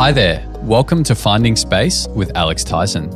Hi there. Welcome to Finding Space with Alex Tyson,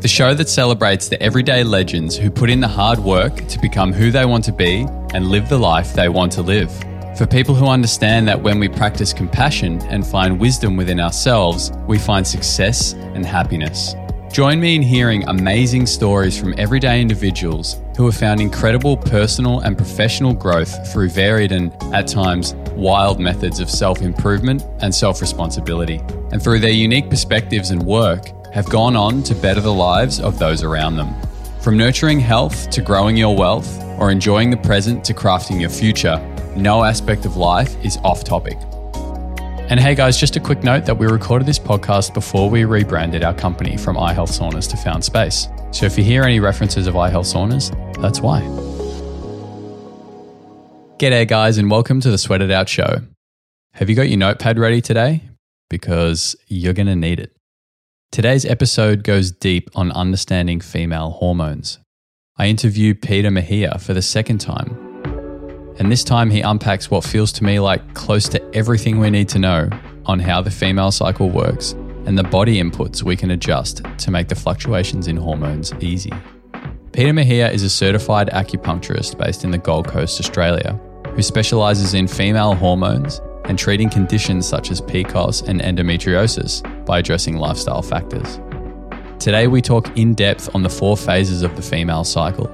the show that celebrates the everyday legends who put in the hard work to become who they want to be and live the life they want to live. For people who understand that when we practice compassion and find wisdom within ourselves, we find success and happiness. Join me in hearing amazing stories from everyday individuals who have found incredible personal and professional growth through varied and, at times, wild methods of self improvement and self responsibility. And through their unique perspectives and work, have gone on to better the lives of those around them. From nurturing health to growing your wealth, or enjoying the present to crafting your future, no aspect of life is off topic. And hey guys, just a quick note that we recorded this podcast before we rebranded our company from iHealth Saunas to Found Space. So if you hear any references of iHealth Saunas, that's why. G'day guys and welcome to the Sweat It Out show. Have you got your notepad ready today? Because you're going to need it. Today's episode goes deep on understanding female hormones. I interview Peter Mejia for the second time and this time he unpacks what feels to me like close to everything we need to know on how the female cycle works and the body inputs we can adjust to make the fluctuations in hormones easy. Peter Mejia is a certified acupuncturist based in the Gold Coast, Australia, who specializes in female hormones and treating conditions such as PCOS and endometriosis by addressing lifestyle factors. Today, we talk in depth on the four phases of the female cycle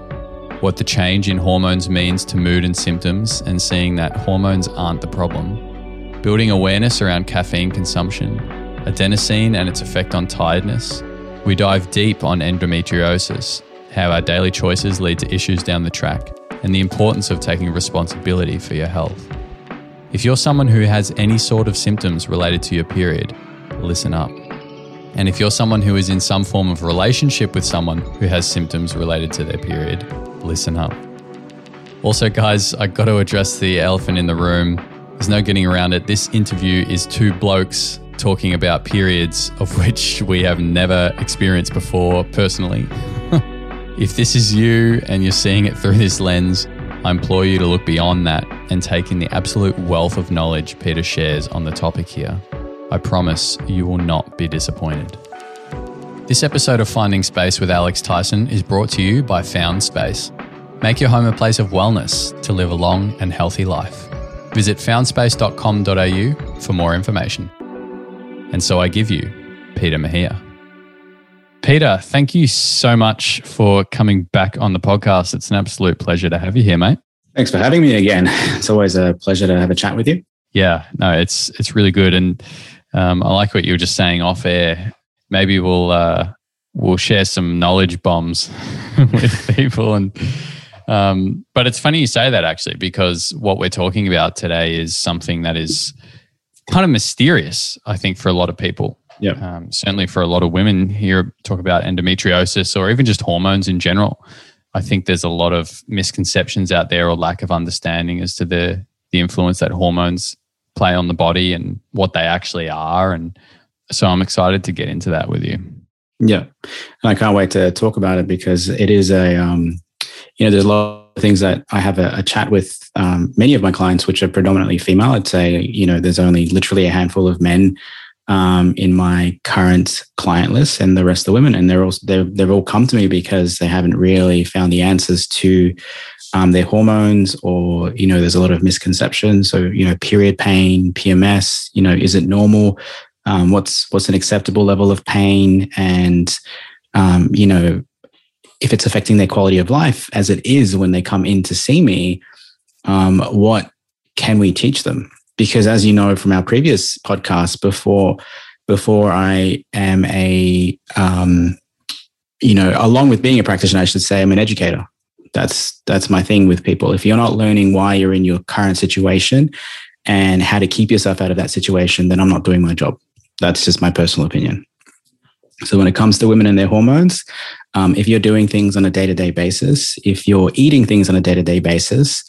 what the change in hormones means to mood and symptoms, and seeing that hormones aren't the problem, building awareness around caffeine consumption, adenosine and its effect on tiredness. We dive deep on endometriosis, how our daily choices lead to issues down the track, and the importance of taking responsibility for your health. If you're someone who has any sort of symptoms related to your period, listen up. And if you're someone who is in some form of relationship with someone who has symptoms related to their period, listen up. Also, guys, I got to address the elephant in the room. There's no getting around it. This interview is two blokes talking about periods of which we have never experienced before personally. if this is you and you're seeing it through this lens, I implore you to look beyond that and take in the absolute wealth of knowledge Peter shares on the topic here. I promise you will not be disappointed. This episode of Finding Space with Alex Tyson is brought to you by Found Space. Make your home a place of wellness to live a long and healthy life. Visit foundspace.com.au for more information. And so I give you Peter Mejia. Peter, thank you so much for coming back on the podcast. It's an absolute pleasure to have you here, mate. Thanks for having me again. It's always a pleasure to have a chat with you. Yeah, no, it's it's really good, and um, I like what you were just saying off air maybe we'll uh, we'll share some knowledge bombs with people and um, but it's funny you say that actually because what we're talking about today is something that is kind of mysterious i think for a lot of people yeah um, certainly for a lot of women here talk about endometriosis or even just hormones in general i think there's a lot of misconceptions out there or lack of understanding as to the the influence that hormones play on the body and what they actually are and so I'm excited to get into that with you. Yeah. And I can't wait to talk about it because it is a, um, you know, there's a lot things that I have a, a chat with um, many of my clients, which are predominantly female. I'd say, you know, there's only literally a handful of men um, in my current client list and the rest of the women. And they're all, they've, they've all come to me because they haven't really found the answers to um, their hormones or, you know, there's a lot of misconceptions. So, you know, period pain, PMS, you know, is it normal? um, what's what's an acceptable level of pain, and um, you know if it's affecting their quality of life, as it is when they come in to see me. Um, what can we teach them? Because as you know from our previous podcast, before before I am a um, you know, along with being a practitioner, I should say I'm an educator. That's that's my thing with people. If you're not learning why you're in your current situation and how to keep yourself out of that situation, then I'm not doing my job. That's just my personal opinion. So when it comes to women and their hormones, um, if you're doing things on a day to day basis, if you're eating things on a day to day basis,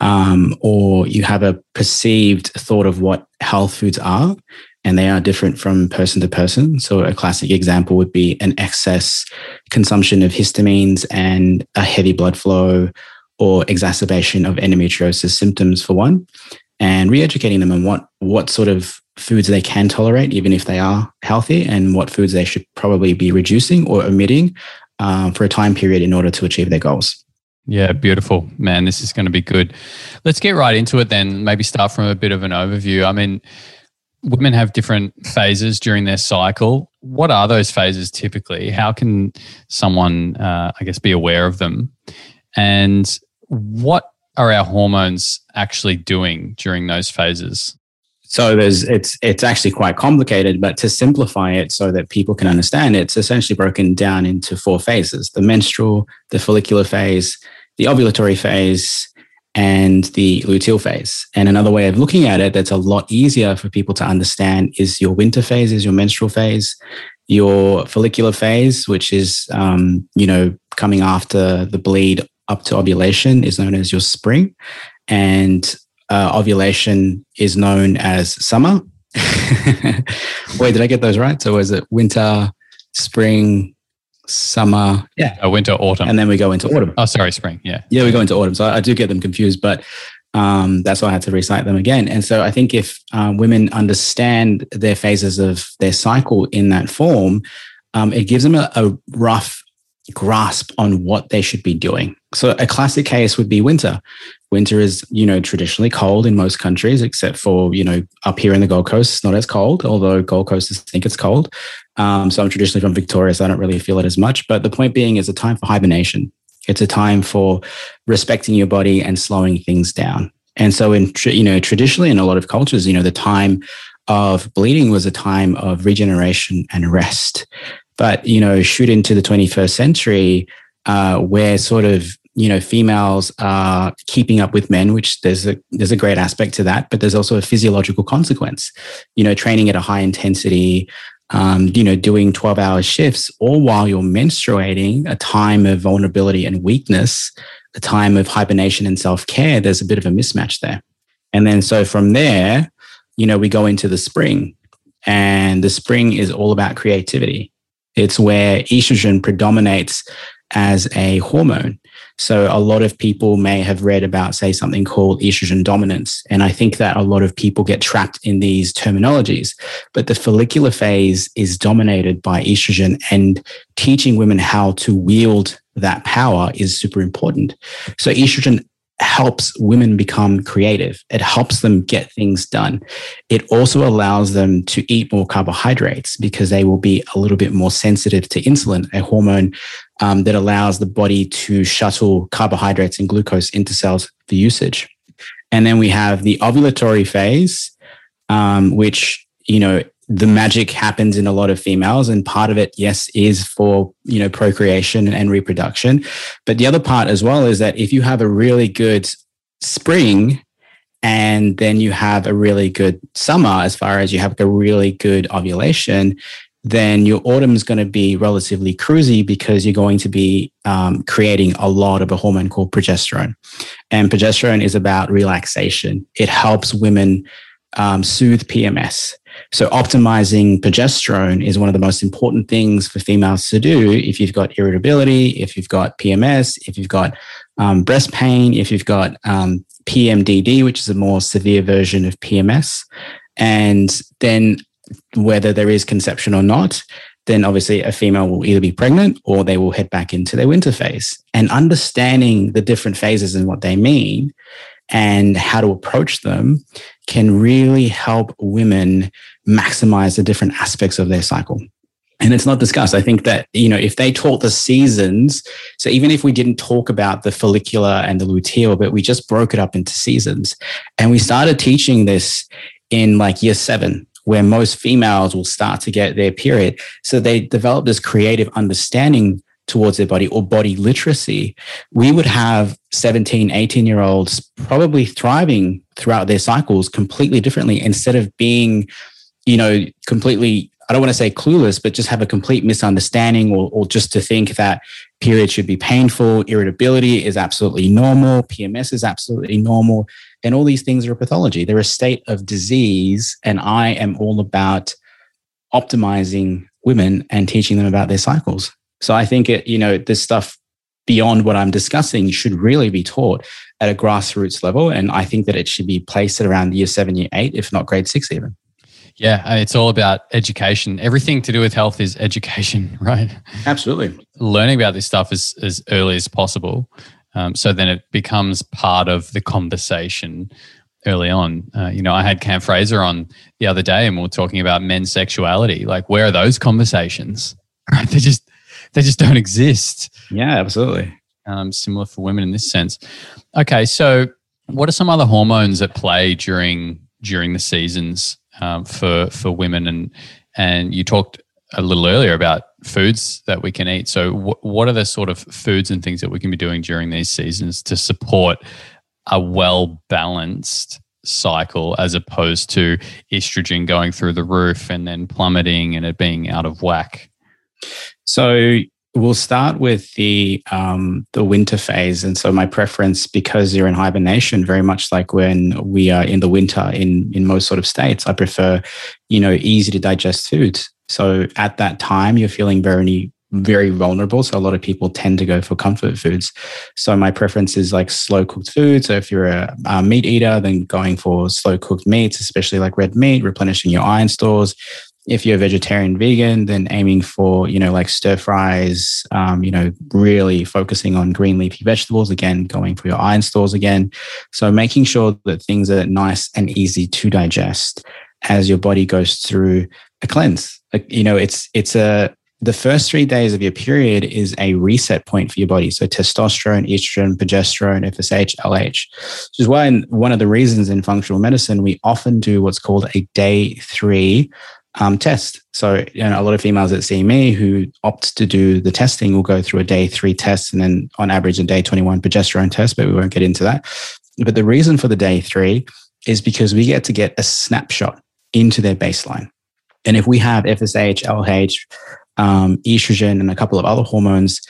um, or you have a perceived thought of what health foods are, and they are different from person to person. So a classic example would be an excess consumption of histamines and a heavy blood flow or exacerbation of endometriosis symptoms for one, and re-educating them on what what sort of foods they can tolerate, even if they are healthy, and what foods they should probably be reducing or omitting um, for a time period in order to achieve their goals. Yeah, beautiful. Man, this is going to be good. Let's get right into it then. Maybe start from a bit of an overview. I mean, women have different phases during their cycle. What are those phases typically? How can someone, uh, I guess, be aware of them? And what are our hormones actually doing during those phases? So there's it's it's actually quite complicated, but to simplify it so that people can understand, it's essentially broken down into four phases: the menstrual, the follicular phase, the ovulatory phase, and the luteal phase. And another way of looking at it that's a lot easier for people to understand is your winter phase is your menstrual phase, your follicular phase, which is, um, you know, coming after the bleed up to ovulation is known as your spring. And uh, ovulation is known as summer. Wait, did I get those right? So was it winter, spring, summer, yeah, uh, winter, autumn, and then we go into autumn. Oh, sorry, spring. Yeah, yeah, we go into autumn. So I, I do get them confused, but um, that's why I had to recite them again. And so I think if um, women understand their phases of their cycle in that form, um, it gives them a, a rough grasp on what they should be doing. So a classic case would be winter. Winter is, you know, traditionally cold in most countries, except for, you know, up here in the Gold Coast, it's not as cold, although Gold Coasters think it's cold. Um, so I'm traditionally from Victoria, so I don't really feel it as much. But the point being is a time for hibernation. It's a time for respecting your body and slowing things down. And so in, you know, traditionally in a lot of cultures, you know, the time of bleeding was a time of regeneration and rest. But, you know, shoot into the 21st century, uh, where sort of you know females are keeping up with men which there's a there's a great aspect to that but there's also a physiological consequence. You know training at a high intensity um, you know doing 12 hour shifts all while you're menstruating a time of vulnerability and weakness a time of hibernation and self-care there's a bit of a mismatch there. And then so from there you know we go into the spring and the spring is all about creativity. It's where estrogen predominates as a hormone so a lot of people may have read about, say, something called estrogen dominance. And I think that a lot of people get trapped in these terminologies. But the follicular phase is dominated by estrogen and teaching women how to wield that power is super important. So estrogen helps women become creative. It helps them get things done. It also allows them to eat more carbohydrates because they will be a little bit more sensitive to insulin, a hormone um, that allows the body to shuttle carbohydrates and glucose into cells for usage. And then we have the ovulatory phase, um, which, you know, the magic happens in a lot of females and part of it yes is for you know procreation and reproduction but the other part as well is that if you have a really good spring and then you have a really good summer as far as you have a really good ovulation then your autumn is going to be relatively cruisy because you're going to be um, creating a lot of a hormone called progesterone. And progesterone is about relaxation. It helps women um, soothe pms so optimizing progesterone is one of the most important things for females to do if you've got irritability, if you've got PMS, if you've got um, breast pain, if you've got um, PMDD, which is a more severe version of PMS. And then whether there is conception or not, then obviously a female will either be pregnant or they will head back into their winter phase. And understanding the different phases and what they mean and how to approach them can really help women maximize the different aspects of their cycle. And it's not discussed. I think that, you know, if they taught the seasons, so even if we didn't talk about the follicular and the luteal, but we just broke it up into seasons and we started teaching this in like year seven, where most females will start to get their period. So they develop this creative understanding towards their body or body literacy, we would have 17, 18 year olds probably thriving throughout their cycles completely differently instead of being, you know, completely, I don't want to say clueless, but just have a complete misunderstanding or, or just to think that period should be painful, irritability is absolutely normal, PMS is absolutely normal. And all these things are a pathology. They're a state of disease. And I am all about optimizing women and teaching them about their cycles. So I think it, you know, this stuff beyond what I'm discussing should really be taught at a grassroots level. And I think that it should be placed at around year seven, year eight, if not grade six even. Yeah, it's all about education. Everything to do with health is education, right? Absolutely. Learning about this stuff as, as early as possible. Um, so then it becomes part of the conversation early on. Uh, you know, I had Cam Fraser on the other day and we are talking about men's sexuality. Like, where are those conversations? Right? They just they just don't exist. Yeah, absolutely. Um, similar for women in this sense. Okay, so what are some other hormones at play during during the seasons um, for for women? And and you talked a little earlier about foods that we can eat. So, what are the sort of foods and things that we can be doing during these seasons to support a well balanced cycle as opposed to estrogen going through the roof and then plummeting and it being out of whack? So, we'll start with the um, the winter phase, and so my preference, because you're in hibernation, very much like when we are in the winter in in most sort of states, I prefer, you know, easy to digest foods. So at that time, you're feeling very very vulnerable. So a lot of people tend to go for comfort foods. So my preference is like slow cooked food. So if you're a, a meat eater, then going for slow cooked meats, especially like red meat, replenishing your iron stores if you're vegetarian vegan then aiming for you know like stir fries um, you know really focusing on green leafy vegetables again going for your iron stores again so making sure that things are nice and easy to digest as your body goes through a cleanse like you know it's it's a the first three days of your period is a reset point for your body. So testosterone, estrogen, progesterone, FSH, LH, which is why one of the reasons in functional medicine, we often do what's called a day three um, test. So, you know, a lot of females that see me who opt to do the testing will go through a day three test and then on average a day 21 progesterone test, but we won't get into that. But the reason for the day three is because we get to get a snapshot into their baseline. And if we have FSH, LH, um, estrogen, and a couple of other hormones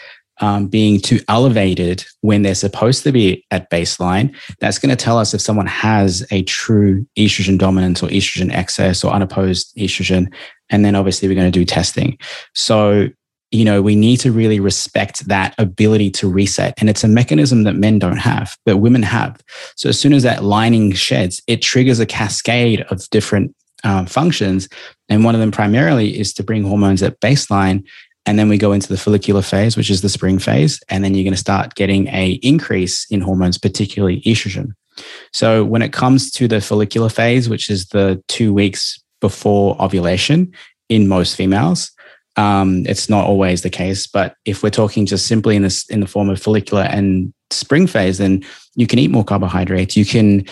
um, being too elevated when they're supposed to be at baseline, that's going to tell us if someone has a true estrogen dominance or estrogen excess or unopposed estrogen. And then obviously we're going to do testing. So, you know, we need to really respect that ability to reset. And it's a mechanism that men don't have, but women have. So as soon as that lining sheds, it triggers a cascade of different um, functions. And one of them primarily is to bring hormones at baseline and then we go into the follicular phase which is the spring phase. And then you're going to start getting a increase in hormones particularly estrogen. So when it comes to the follicular phase which is the two weeks before ovulation in most females um, it's not always the case. But if we're talking just simply in this in the form of follicular and spring phase then you can eat more carbohydrates. You can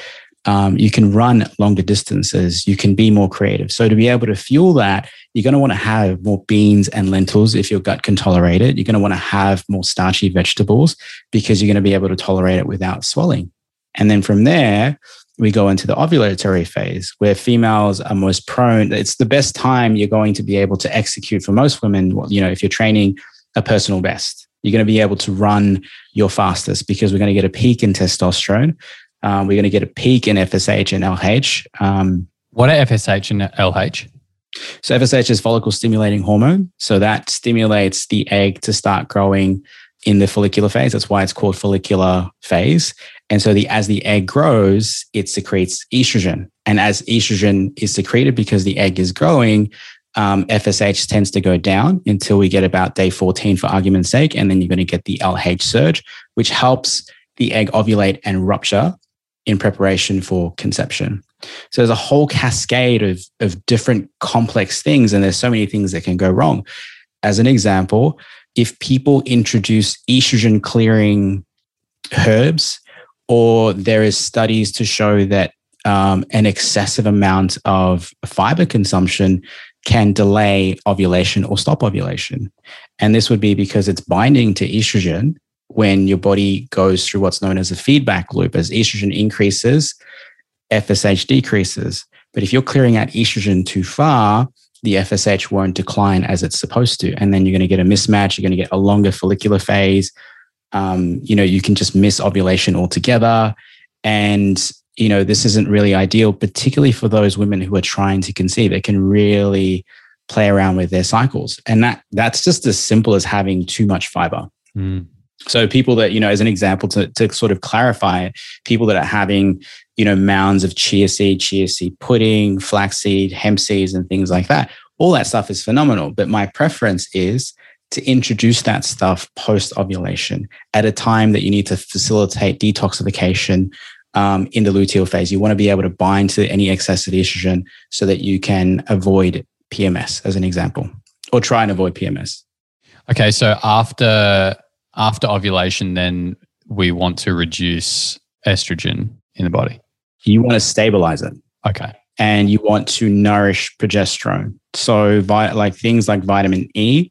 um, you can run longer distances, you can be more creative. So, to be able to fuel that, you're going to want to have more beans and lentils if your gut can tolerate it. You're going to want to have more starchy vegetables because you're going to be able to tolerate it without swelling. And then from there, we go into the ovulatory phase where females are most prone. It's the best time you're going to be able to execute for most women. You know, if you're training a personal best, you're going to be able to run your fastest because we're going to get a peak in testosterone. Um, we're going to get a peak in FSH and LH. Um, what are FSH and LH? So FSH is follicle stimulating hormone. So that stimulates the egg to start growing in the follicular phase. That's why it's called follicular phase. And so the as the egg grows, it secretes estrogen. And as estrogen is secreted because the egg is growing, um, FSH tends to go down until we get about day 14 for argument's sake. And then you're going to get the LH surge, which helps the egg ovulate and rupture in preparation for conception. So there's a whole cascade of, of different complex things, and there's so many things that can go wrong. As an example, if people introduce estrogen clearing herbs, or there is studies to show that um, an excessive amount of fiber consumption can delay ovulation or stop ovulation. And this would be because it's binding to estrogen when your body goes through what's known as a feedback loop. As estrogen increases, FSH decreases. But if you're clearing out estrogen too far, the FSH won't decline as it's supposed to. And then you're going to get a mismatch. You're going to get a longer follicular phase. Um, you know, you can just miss ovulation altogether. And, you know, this isn't really ideal, particularly for those women who are trying to conceive. It can really play around with their cycles. And that that's just as simple as having too much fiber. Mm. So people that, you know, as an example to, to sort of clarify, people that are having, you know, mounds of chia seed, chia seed pudding, flaxseed, hemp seeds, and things like that. All that stuff is phenomenal. But my preference is to introduce that stuff post ovulation at a time that you need to facilitate detoxification um, in the luteal phase. You want to be able to bind to any excess of estrogen so that you can avoid PMS, as an example, or try and avoid PMS. Okay, so after after ovulation, then we want to reduce estrogen in the body. You want to stabilize it. Okay. And you want to nourish progesterone. So, like things like vitamin E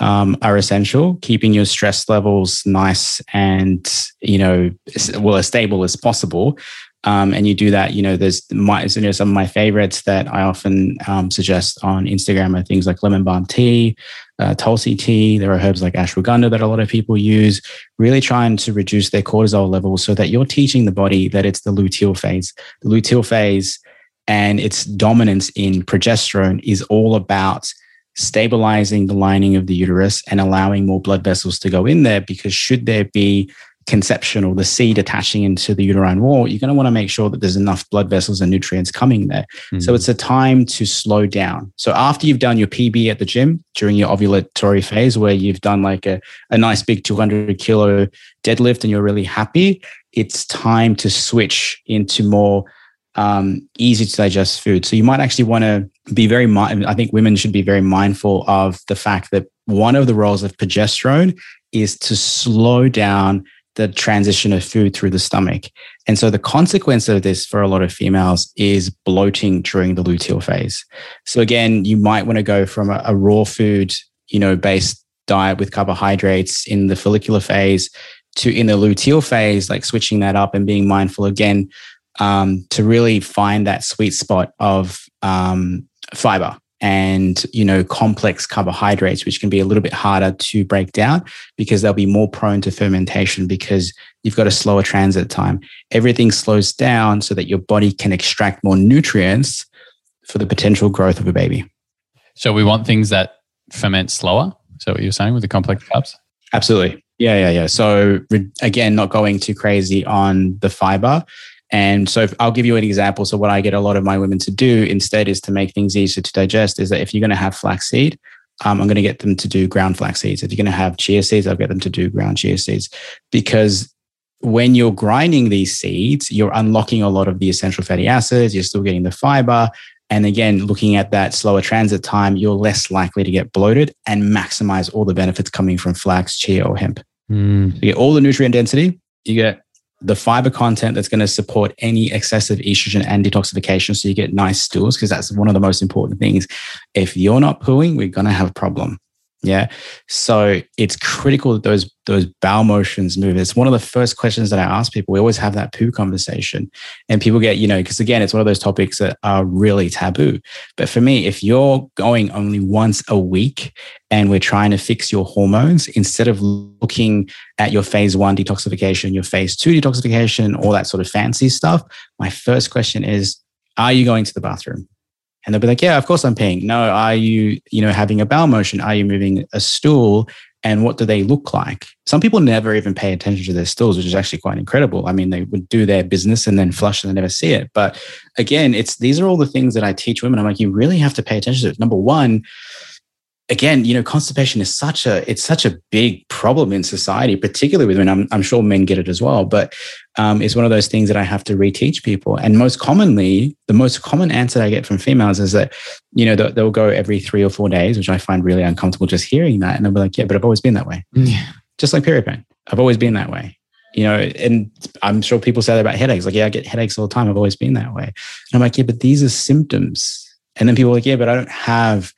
um, are essential, keeping your stress levels nice and, you know, well, as stable as possible. Um, and you do that, you know, there's my, you know, some of my favorites that I often um, suggest on Instagram are things like lemon balm tea, uh, tulsi tea. There are herbs like ashwagandha that a lot of people use, really trying to reduce their cortisol levels so that you're teaching the body that it's the luteal phase. The luteal phase and its dominance in progesterone is all about stabilizing the lining of the uterus and allowing more blood vessels to go in there because should there be conception or the seed attaching into the uterine wall, you're going to want to make sure that there's enough blood vessels and nutrients coming there. Mm-hmm. So it's a time to slow down. So after you've done your PB at the gym during your ovulatory phase, where you've done like a, a nice big 200 kilo deadlift and you're really happy, it's time to switch into more um, easy to digest food. So you might actually want to be very, I think women should be very mindful of the fact that one of the roles of progesterone is to slow down the transition of food through the stomach. And so the consequence of this for a lot of females is bloating during the luteal phase. So again, you might want to go from a, a raw food, you know, based diet with carbohydrates in the follicular phase to in the luteal phase, like switching that up and being mindful again um, to really find that sweet spot of um, fiber and you know complex carbohydrates which can be a little bit harder to break down because they'll be more prone to fermentation because you've got a slower transit time. Everything slows down so that your body can extract more nutrients for the potential growth of a baby. So we want things that ferment slower. Is that what you're saying with the complex carbs? Absolutely. Yeah yeah yeah. So again not going too crazy on the fiber and so I'll give you an example. So what I get a lot of my women to do instead is to make things easier to digest is that if you're going to have flaxseed, um, I'm going to get them to do ground flax seeds. If you're going to have chia seeds, I'll get them to do ground chia seeds because when you're grinding these seeds, you're unlocking a lot of the essential fatty acids. You're still getting the fiber. And again, looking at that slower transit time, you're less likely to get bloated and maximize all the benefits coming from flax, chia, or hemp. Mm. You get all the nutrient density, you get the fiber content that's going to support any excessive estrogen and detoxification so you get nice stools because that's one of the most important things. If you're not pooing we're going to have a problem yeah. So it's critical that those those bowel motions move. It's one of the first questions that I ask people. We always have that poo conversation. And people get, you know, because again, it's one of those topics that are really taboo. But for me, if you're going only once a week and we're trying to fix your hormones, instead of looking at your phase one detoxification, your phase two detoxification, all that sort of fancy stuff, my first question is, are you going to the bathroom? And they'll be like, yeah, of course I'm paying. No, are you, you know, having a bowel motion? Are you moving a stool? And what do they look like? Some people never even pay attention to their stools, which is actually quite incredible. I mean, they would do their business and then flush and they never see it. But again, it's these are all the things that I teach women. I'm like, you really have to pay attention to it. Number one, again, you know, constipation is such a it's such a big problem in society, particularly with women. I'm, I'm sure men get it as well, but um, it's one of those things that I have to reteach people. And most commonly, the most common answer I get from females is that, you know, they'll, they'll go every three or four days, which I find really uncomfortable just hearing that. And they'll be like, "Yeah, but I've always been that way." Yeah. Just like period pain, I've always been that way. You know, and I'm sure people say that about headaches. Like, yeah, I get headaches all the time. I've always been that way. And I'm like, yeah, but these are symptoms. And then people are like, yeah, but I don't have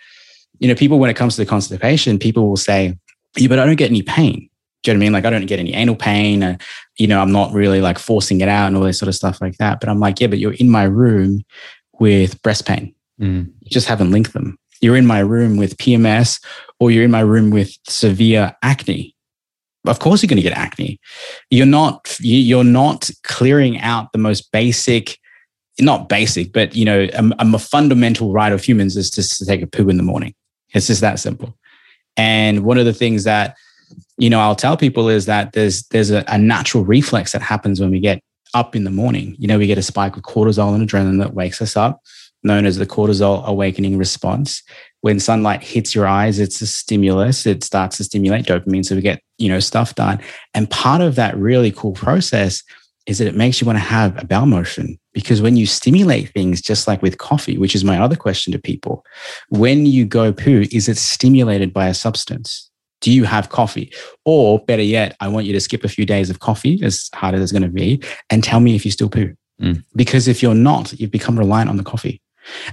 you know, people, when it comes to the constipation, people will say, yeah, but I don't get any pain. Do you know what I mean? Like, I don't get any anal pain. And, you know, I'm not really like forcing it out and all this sort of stuff like that. But I'm like, yeah, but you're in my room with breast pain. Mm. You just haven't linked them. You're in my room with PMS or you're in my room with severe acne. Of course, you're going to get acne. You're not, you're not clearing out the most basic, not basic, but, you know, a, a fundamental right of humans is just to take a poo in the morning. It's just that simple. And one of the things that you know, I'll tell people is that there's there's a, a natural reflex that happens when we get up in the morning. You know, we get a spike of cortisol and adrenaline that wakes us up, known as the cortisol awakening response. When sunlight hits your eyes, it's a stimulus. It starts to stimulate dopamine. So we get, you know, stuff done. And part of that really cool process is that it makes you want to have a bowel motion because when you stimulate things, just like with coffee, which is my other question to people, when you go poo, is it stimulated by a substance? Do you have coffee? Or better yet, I want you to skip a few days of coffee, as hard as it's going to be, and tell me if you still poo. Mm. Because if you're not, you've become reliant on the coffee.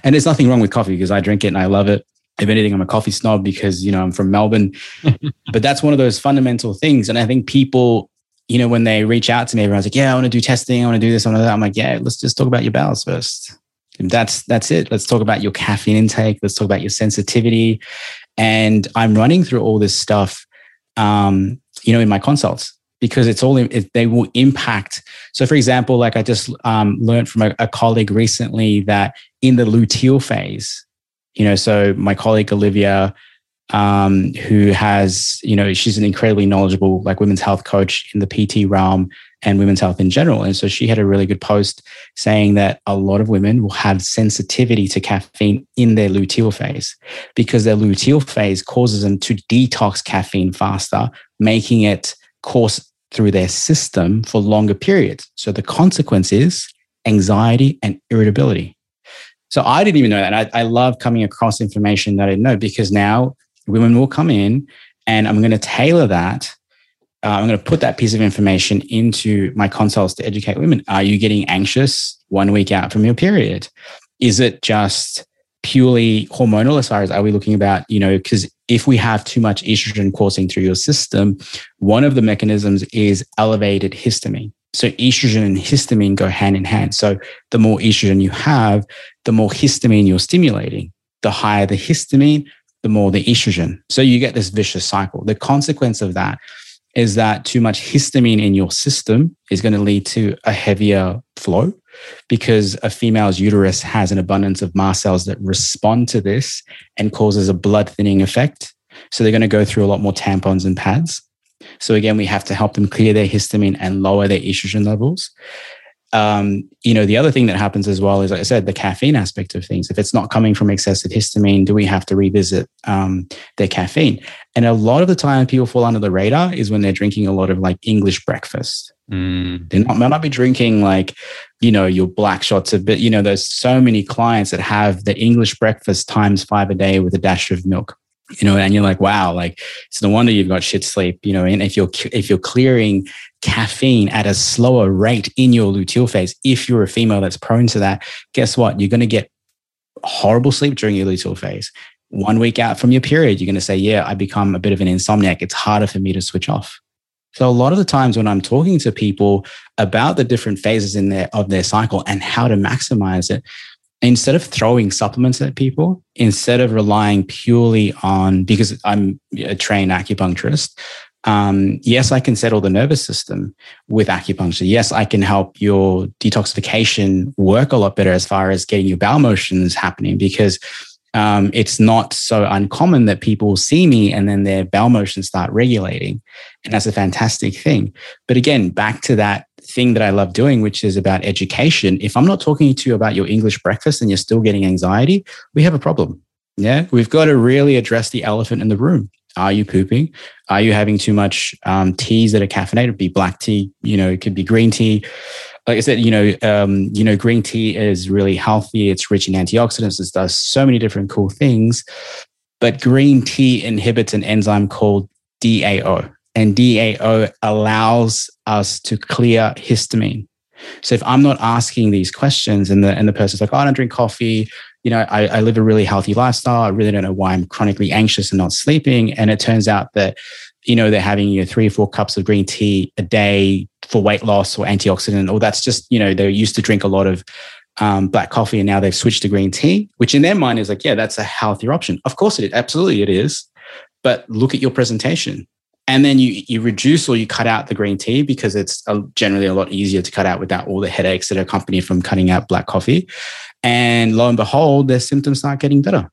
And there's nothing wrong with coffee because I drink it and I love it. If anything, I'm a coffee snob because, you know, I'm from Melbourne. but that's one of those fundamental things. And I think people you know, when they reach out to me, everyone's like, yeah, I want to do testing. I want to do this. I want to that. I'm like, yeah, let's just talk about your bowels first. And that's, that's it. Let's talk about your caffeine intake. Let's talk about your sensitivity. And I'm running through all this stuff, um, you know, in my consults because it's all, it, they will impact. So for example, like I just um, learned from a, a colleague recently that in the luteal phase, you know, so my colleague Olivia, um, who has, you know, she's an incredibly knowledgeable like women's health coach in the PT realm and women's health in general. And so she had a really good post saying that a lot of women will have sensitivity to caffeine in their luteal phase because their luteal phase causes them to detox caffeine faster, making it course through their system for longer periods. So the consequence is anxiety and irritability. So I didn't even know that. I, I love coming across information that I didn't know because now women will come in and I'm going to tailor that. Uh, I'm going to put that piece of information into my consults to educate women. Are you getting anxious one week out from your period? Is it just purely hormonal as far as are we looking about, you know, because if we have too much estrogen coursing through your system, one of the mechanisms is elevated histamine. So estrogen and histamine go hand in hand. So the more estrogen you have, the more histamine you're stimulating. The higher the histamine, the more the estrogen. So you get this vicious cycle. The consequence of that is that too much histamine in your system is going to lead to a heavier flow because a female's uterus has an abundance of mast cells that respond to this and causes a blood thinning effect. So they're going to go through a lot more tampons and pads. So again, we have to help them clear their histamine and lower their estrogen levels um, you know, the other thing that happens as well is, like I said, the caffeine aspect of things. If it's not coming from excessive histamine, do we have to revisit um, their caffeine? And a lot of the time, people fall under the radar is when they're drinking a lot of like English breakfast. Mm. They not, might not be drinking like, you know, your black shots of, but you know, there's so many clients that have the English breakfast times five a day with a dash of milk you know and you're like wow like it's no wonder you've got shit sleep you know and if you're if you're clearing caffeine at a slower rate in your luteal phase. If you're a female that's prone to that guess what? You're going to get horrible sleep during your luteal phase. One week out from your period you're going to say yeah i become a bit of an insomniac. It's harder for me to switch off. So a lot of the times when i'm talking to people about the different phases in their of their cycle and how to maximize it instead of throwing supplements at people, instead of relying purely on, because I'm a trained acupuncturist, um, yes, I can settle the nervous system with acupuncture. Yes, I can help your detoxification work a lot better as far as getting your bowel motions happening because um, it's not so uncommon that people see me and then their bowel motions start regulating. And that's a fantastic thing. But again, back to that thing that I love doing, which is about education. If I'm not talking to you about your English breakfast and you're still getting anxiety, we have a problem. Yeah. We've got to really address the elephant in the room. Are you pooping? Are you having too much um, teas that are caffeinated? It'd be black tea, you know, it could be green tea. Like I said, you know, um, you know, green tea is really healthy. It's rich in antioxidants. It does so many different cool things. But green tea inhibits an enzyme called DAO, and DAO allows us to clear histamine. So if I'm not asking these questions and the and the person's like, oh, I don't drink coffee, you know, I, I live a really healthy lifestyle. I really don't know why I'm chronically anxious and not sleeping. And it turns out that, you know, they're having you know, three or four cups of green tea a day for weight loss or antioxidant, or that's just, you know, they used to drink a lot of um, black coffee and now they've switched to green tea, which in their mind is like, yeah, that's a healthier option. Of course it is. Absolutely it is. But look at your presentation and then you you reduce or you cut out the green tea because it's a, generally a lot easier to cut out without all the headaches that accompany from cutting out black coffee and lo and behold their symptoms start getting better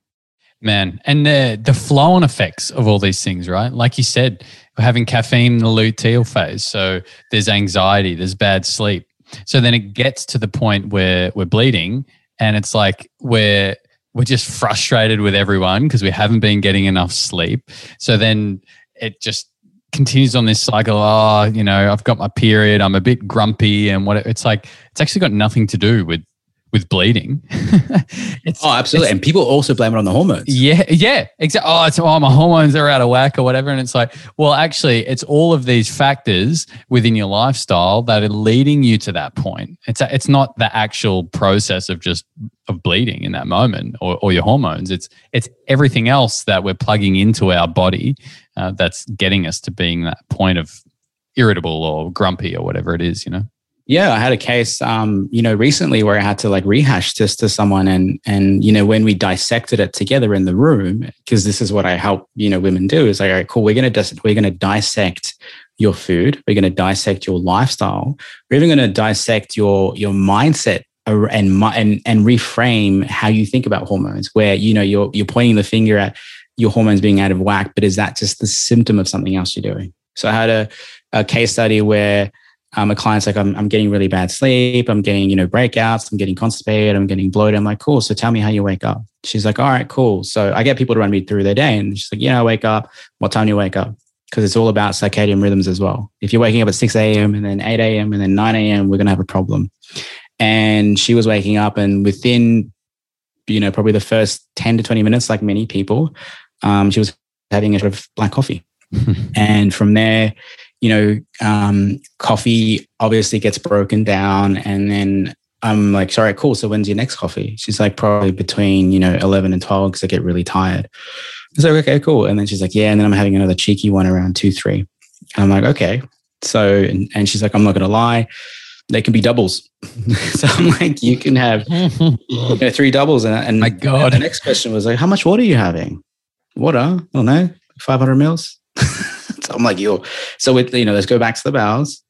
Man, and the the flow on effects of all these things, right? Like you said, we're having caffeine in the luteal phase. So there's anxiety, there's bad sleep. So then it gets to the point where we're bleeding and it's like we're we're just frustrated with everyone because we haven't been getting enough sleep. So then it just continues on this cycle. Oh, you know, I've got my period. I'm a bit grumpy, and what it's like. It's actually got nothing to do with with bleeding. oh, absolutely. And people also blame it on the hormones. Yeah, yeah, exactly. Oh, it's oh my hormones are out of whack or whatever. And it's like, well, actually, it's all of these factors within your lifestyle that are leading you to that point. It's a, it's not the actual process of just of bleeding in that moment or, or your hormones. It's it's everything else that we're plugging into our body uh, that's getting us to being that point of irritable or grumpy or whatever it is. You know. Yeah, I had a case, um, you know, recently where I had to like rehash this to someone, and and you know when we dissected it together in the room, because this is what I help you know women do is like, all right, cool, we're gonna dis- we're gonna dissect your food, we're gonna dissect your lifestyle, we're even gonna dissect your your mindset and and and reframe how you think about hormones. Where you know you're you're pointing the finger at your hormones being out of whack, but is that just the symptom of something else you're doing? So I had a, a case study where um, a client's like, I'm, I'm getting really bad sleep. I'm getting, you know, breakouts. I'm getting constipated. I'm getting bloated. I'm like, cool. So tell me how you wake up. She's like, all right, cool. So I get people to run me through their day. And she's like, yeah, I wake up. What time do you wake up? Because it's all about circadian rhythms as well. If you're waking up at 6 a.m. and then 8 a.m. and then 9 a.m., we're going to have a problem. And she was waking up and within, you know, probably the first 10 to 20 minutes, like many people, um, she was having a sort of black coffee. and from there, you know, um, coffee obviously gets broken down. And then I'm like, sorry, cool. So when's your next coffee? She's like, probably between, you know, 11 and 12 because I get really tired. So, okay, cool. And then she's like, yeah. And then I'm having another cheeky one around two, three. And I'm like, okay. So, and, and she's like, I'm not going to lie. They can be doubles. so I'm like, you can have you know, three doubles. And, and my God. the next question was like, how much water are you having? Water? I don't know, 500 mils. I'm like, yo. So with you know, let's go back to the bowels.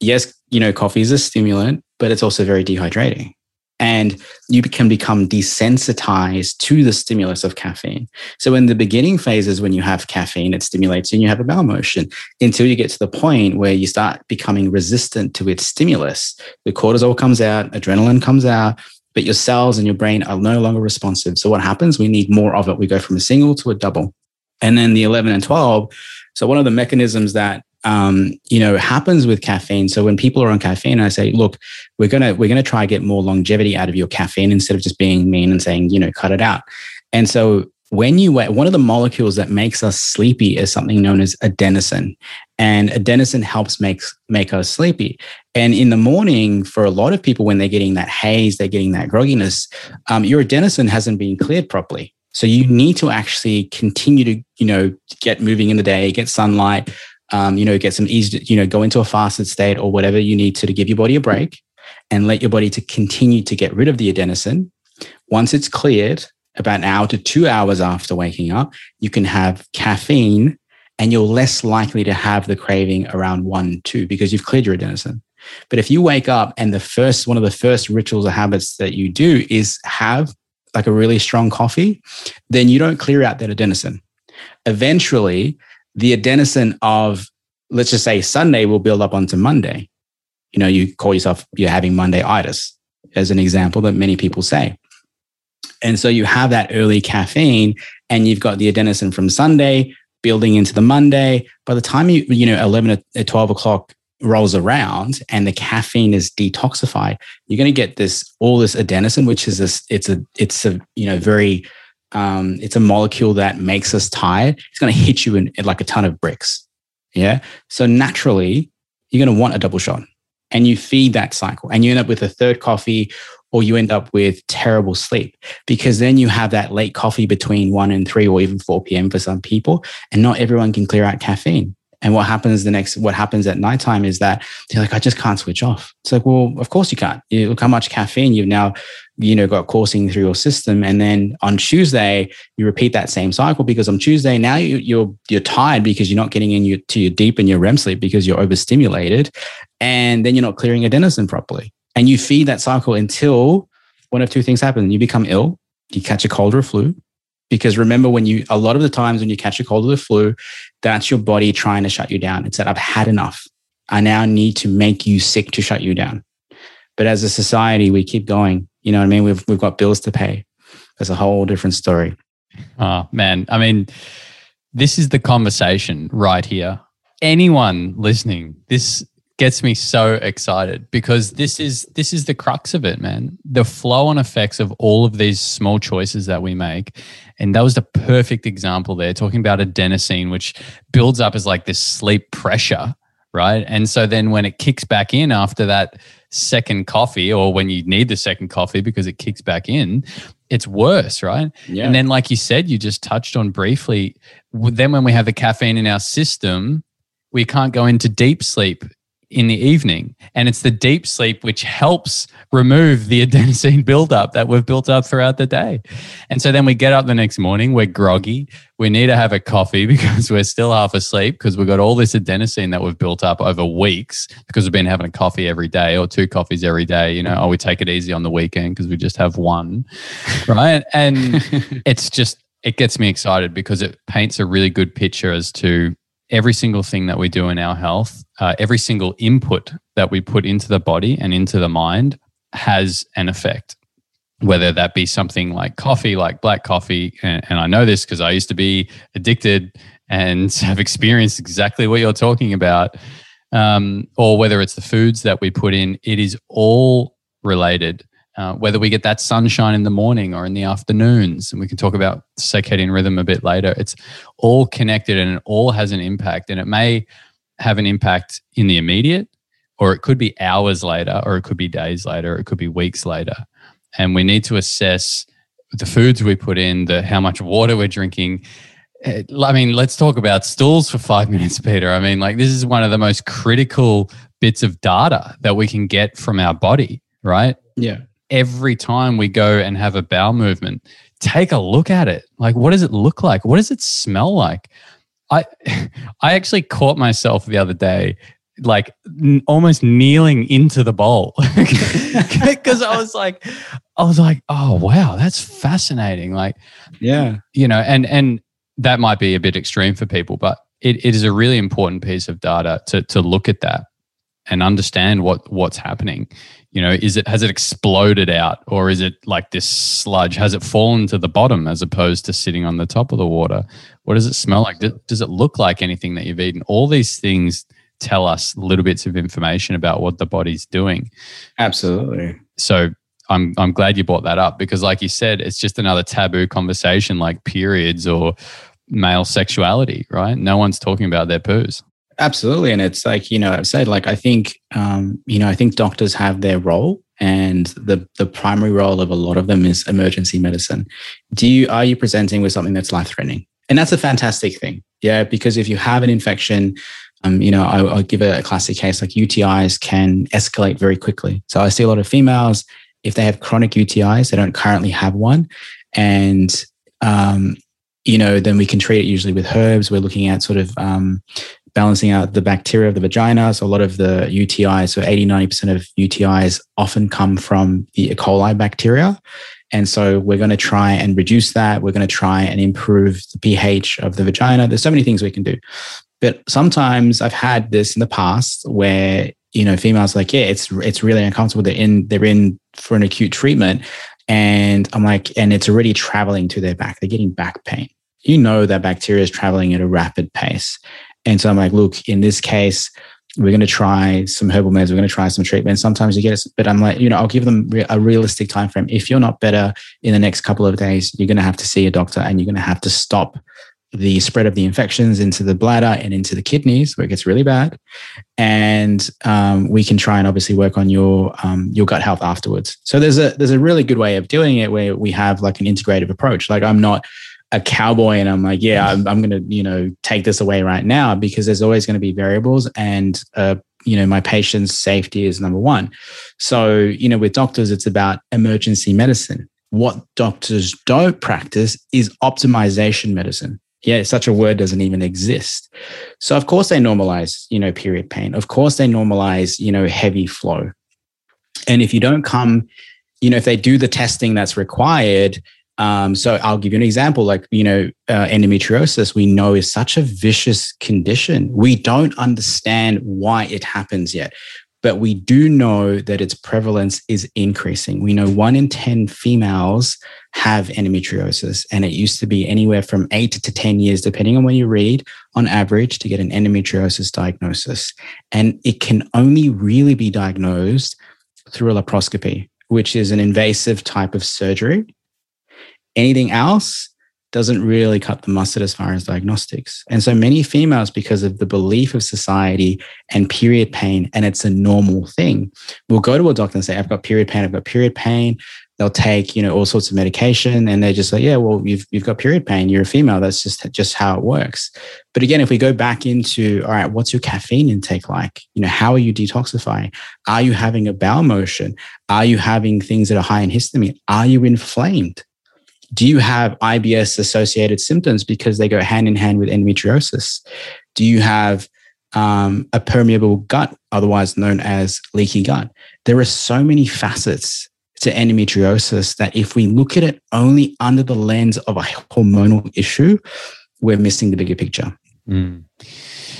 Yes, you know, coffee is a stimulant, but it's also very dehydrating. And you can become desensitized to the stimulus of caffeine. So in the beginning phases, when you have caffeine, it stimulates you and you have a bowel motion until you get to the point where you start becoming resistant to its stimulus. The cortisol comes out, adrenaline comes out, but your cells and your brain are no longer responsive. So what happens? We need more of it. We go from a single to a double. And then the 11 and 12, so one of the mechanisms that um, you know happens with caffeine. So when people are on caffeine, I say, look, we're gonna we're gonna try to get more longevity out of your caffeine instead of just being mean and saying, you know, cut it out. And so when you one of the molecules that makes us sleepy is something known as adenosine. And adenosine helps make, make us sleepy. And in the morning, for a lot of people, when they're getting that haze, they're getting that grogginess, um, your adenosine hasn't been cleared properly. So you need to actually continue to, you know, get moving in the day, get sunlight, um, you know, get some easy, you know, go into a fasted state or whatever you need to to give your body a break and let your body to continue to get rid of the adenosine. Once it's cleared, about an hour to two hours after waking up, you can have caffeine and you're less likely to have the craving around one, two, because you've cleared your adenosine. But if you wake up and the first, one of the first rituals or habits that you do is have like a really strong coffee, then you don't clear out that adenosine. Eventually, the adenosine of, let's just say Sunday will build up onto Monday. You know, you call yourself, you're having Monday itis as an example that many people say. And so you have that early caffeine and you've got the adenosine from Sunday building into the Monday. By the time you, you know, 11 or 12 o'clock rolls around and the caffeine is detoxified, you're going to get this all this adenosine, which is this. It's a it's a you know very um, it's a molecule that makes us tired. It's going to hit you in, in like a ton of bricks. Yeah. So naturally, you're going to want a double shot, and you feed that cycle, and you end up with a third coffee. Or you end up with terrible sleep because then you have that late coffee between 1 and 3 or even 4 p.m. for some people, and not everyone can clear out caffeine. And what happens the next, what happens at nighttime is that they're like, I just can't switch off. It's like, well, of course you can't. You look how much caffeine you've now, you know, got coursing through your system. And then on Tuesday, you repeat that same cycle because on Tuesday, now you, are you're, you're tired because you're not getting in your, to your deep and your REM sleep because you're overstimulated. And then you're not clearing adenosine properly. And you feed that cycle until one of two things happen. You become ill, you catch a cold or a flu, Because remember, when you, a lot of the times when you catch a cold or the flu, that's your body trying to shut you down. It's that I've had enough. I now need to make you sick to shut you down. But as a society, we keep going. You know what I mean? We've, we've got bills to pay. That's a whole different story. Oh, man. I mean, this is the conversation right here. Anyone listening, this gets me so excited because this is this is the crux of it man. The flow on effects of all of these small choices that we make. And that was the perfect example there talking about adenosine which builds up as like this sleep pressure right? And so then when it kicks back in after that second coffee or when you need the second coffee because it kicks back in it's worse right? Yeah. and then like you said you just touched on briefly then when we have the caffeine in our system we can't go into deep sleep in the evening. And it's the deep sleep which helps remove the adenosine buildup that we've built up throughout the day. And so then we get up the next morning, we're groggy. We need to have a coffee because we're still half asleep because we've got all this adenosine that we've built up over weeks because we've been having a coffee every day or two coffees every day. You know, oh, we take it easy on the weekend because we just have one. Right. And it's just, it gets me excited because it paints a really good picture as to every single thing that we do in our health, uh, every single input that we put into the body and into the mind has an effect. Whether that be something like coffee, like black coffee, and, and I know this because I used to be addicted and have experienced exactly what you're talking about, um, or whether it's the foods that we put in, it is all related uh, whether we get that sunshine in the morning or in the afternoons. And we can talk about circadian rhythm a bit later. It's all connected and it all has an impact. And it may have an impact in the immediate, or it could be hours later, or it could be days later, or it could be weeks later. And we need to assess the foods we put in, the how much water we're drinking. Eh, I mean, let's talk about stools for five minutes, Peter. I mean, like this is one of the most critical bits of data that we can get from our body, right? Yeah every time we go and have a bowel movement, take a look at it. Like, what does it look like? What does it smell like? I, I actually caught myself the other day, like n- almost kneeling into the bowl because I was like, I was like, oh wow, that's fascinating. Like, yeah, you know, and and that might be a bit extreme for people, but it, it is a really important piece of data to to look at that and understand what what's happening you know is it has it exploded out or is it like this sludge? Has it fallen to the bottom as opposed to sitting on the top of the water? What does it smell like? Does it look like anything that you've eaten? All these things tell us little bits of information about what the body's doing. Absolutely. So i'm i'm glad you brought that up because like you said it's just another taboo conversation like periods or male sexuality right? No one's talking about their poos Absolutely. And it's like, you know, I've said, like, I think, um, you know, I think doctors have their role and the, the primary role of a lot of them is emergency medicine. Do you, are you presenting with something that's life threatening? And that's a fantastic thing. Yeah. Because if you have an infection, um, you know, I, will give a, a classic case like UTIs can escalate very quickly. So I see a lot of females, if they have chronic UTIs, they don't currently have one. And, um, you know, then we can treat it usually with herbs. We're looking at sort of um, balancing out the bacteria of the vagina. So a lot of the UTIs, so 80, 90% of UTIs often come from the E. coli bacteria. And so we're going to try and reduce that. We're going to try and improve the pH of the vagina. There's so many things we can do. But sometimes I've had this in the past where, you know, females like, yeah, it's it's really uncomfortable. They're in they're in for an acute treatment. And I'm like, and it's already traveling to their back. They're getting back pain. You know that bacteria is traveling at a rapid pace. And so I'm like, look, in this case, we're going to try some herbal meds. We're going to try some treatment. Sometimes you get it, but I'm like, you know, I'll give them a realistic time frame. If you're not better in the next couple of days, you're going to have to see a doctor, and you're going to have to stop the spread of the infections into the bladder and into the kidneys, where it gets really bad. And um, we can try and obviously work on your um, your gut health afterwards. So there's a there's a really good way of doing it where we have like an integrative approach. Like I'm not a cowboy and I'm like, yeah, I'm, I'm going to, you know, take this away right now because there's always going to be variables and, uh, you know, my patient's safety is number one. So, you know, with doctors, it's about emergency medicine. What doctors don't practice is optimization medicine. Yeah, such a word doesn't even exist. So, of course, they normalize, you know, period pain. Of course, they normalize, you know, heavy flow. And if you don't come, you know, if they do the testing that's required, Um, so I'll give you an example. Like, you know, uh, endometriosis, we know is such a vicious condition. We don't understand why it happens yet, but we do know that its prevalence is increasing. We know one in 10 females have endometriosis, and it used to be anywhere from eight to 10 years, depending on when you read, on average, to get an endometriosis diagnosis. And it can only really be diagnosed through a laparoscopy, which is an invasive type of surgery anything else doesn't really cut the mustard as far as diagnostics. And so many females, because of the belief of society and period pain, and it's a normal thing, will go to a doctor and say, I've got period pain, I've got period pain. They'll take, you know, all sorts of medication and they just say, yeah, well, you've, you've got period pain. You're a female. That's just, just how it works. But again, if we go back into, all right, what's your caffeine intake like? You know, how are you detoxifying? Are you having a bowel motion? Are you having things that are high in histamine? Are you inflamed? Do you have IBS associated symptoms because they go hand in hand with endometriosis? Do you have um, a permeable gut, otherwise known as leaky gut? There are so many facets to endometriosis that if we look at it only under the lens of a hormonal issue, we're missing the bigger picture. Mm.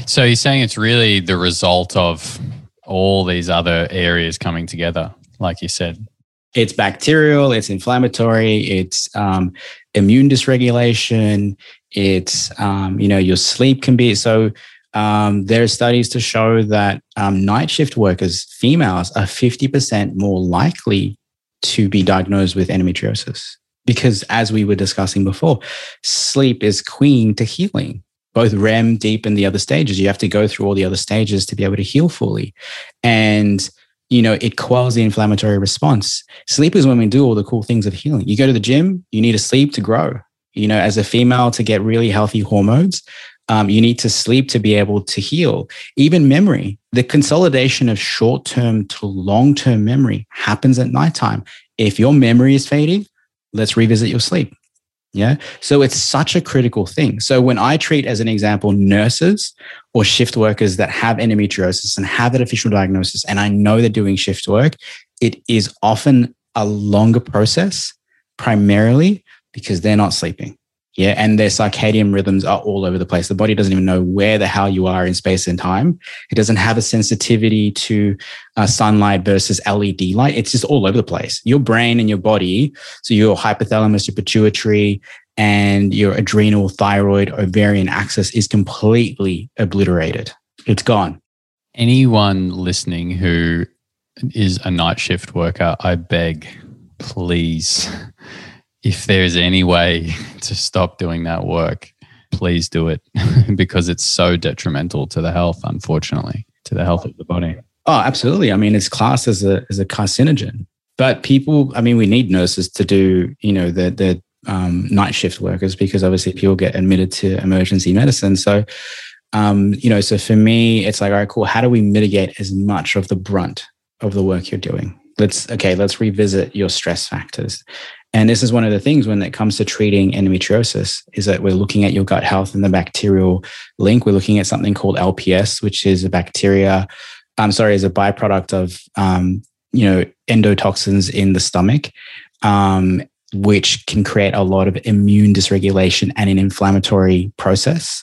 So you're saying it's really the result of all these other areas coming together, like you said it's bacterial, it's inflammatory, it's um, immune dysregulation, it's um, you know your sleep can be so. Um, there are studies to show that um, night shift workers, females, are fifty percent more likely to be diagnosed with endometriosis because, as we were discussing before, sleep is queen to healing. Both REM, deep, and the other stages. You have to go through all the other stages to be able to heal fully, and you know, it quells the inflammatory response. Sleep is when we do all the cool things of healing. You go to the gym, you need to sleep to grow. You know, as a female, to get really healthy hormones, um, you need to sleep to be able to heal. Even memory, the consolidation of short term to long term memory happens at nighttime. If your memory is fading, let's revisit your sleep. Yeah. So it's such a critical thing. So when I treat, as an example, nurses or shift workers that have endometriosis and have that official diagnosis, and I know they're doing shift work, it is often a longer process, primarily because they're not sleeping. Yeah. And their circadian rhythms are all over the place. The body doesn't even know where the hell you are in space and time. It doesn't have a sensitivity to uh, sunlight versus LED light. It's just all over the place. Your brain and your body, so your hypothalamus, your pituitary, and your adrenal, thyroid, ovarian axis is completely obliterated. It's gone. Anyone listening who is a night shift worker, I beg, please if there's any way to stop doing that work, please do it because it's so detrimental to the health, unfortunately, to the health of the body. Oh, absolutely. I mean, it's classed as a as a carcinogen. But people, I mean, we need nurses to do, you know, the the um, night shift workers because obviously people get admitted to emergency medicine. So, um, you know, so for me, it's like, all right, cool. How do we mitigate as much of the brunt of the work you're doing? Let's okay, let's revisit your stress factors. And this is one of the things when it comes to treating endometriosis is that we're looking at your gut health and the bacterial link. We're looking at something called LPS, which is a bacteria. I'm sorry, is a byproduct of um, you know endotoxins in the stomach, um, which can create a lot of immune dysregulation and an inflammatory process.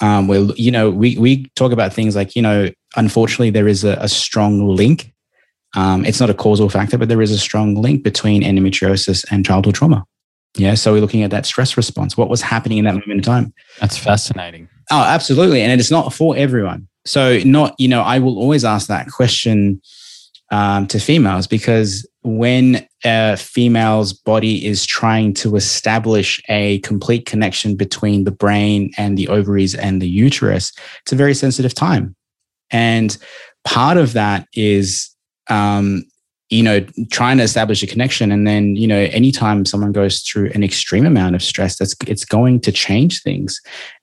Um, where you know we we talk about things like you know unfortunately there is a, a strong link um, it's not a causal factor, but there is a strong link between endometriosis and childhood trauma. Yeah. So we're looking at that stress response. What was happening in that moment in time? That's fascinating. Oh, absolutely. And it's not for everyone. So, not, you know, I will always ask that question um, to females because when a female's body is trying to establish a complete connection between the brain and the ovaries and the uterus, it's a very sensitive time. And part of that is um, you know, trying to establish a connection. And then, you know, anytime someone goes through an extreme amount of stress, that's it's going to change things.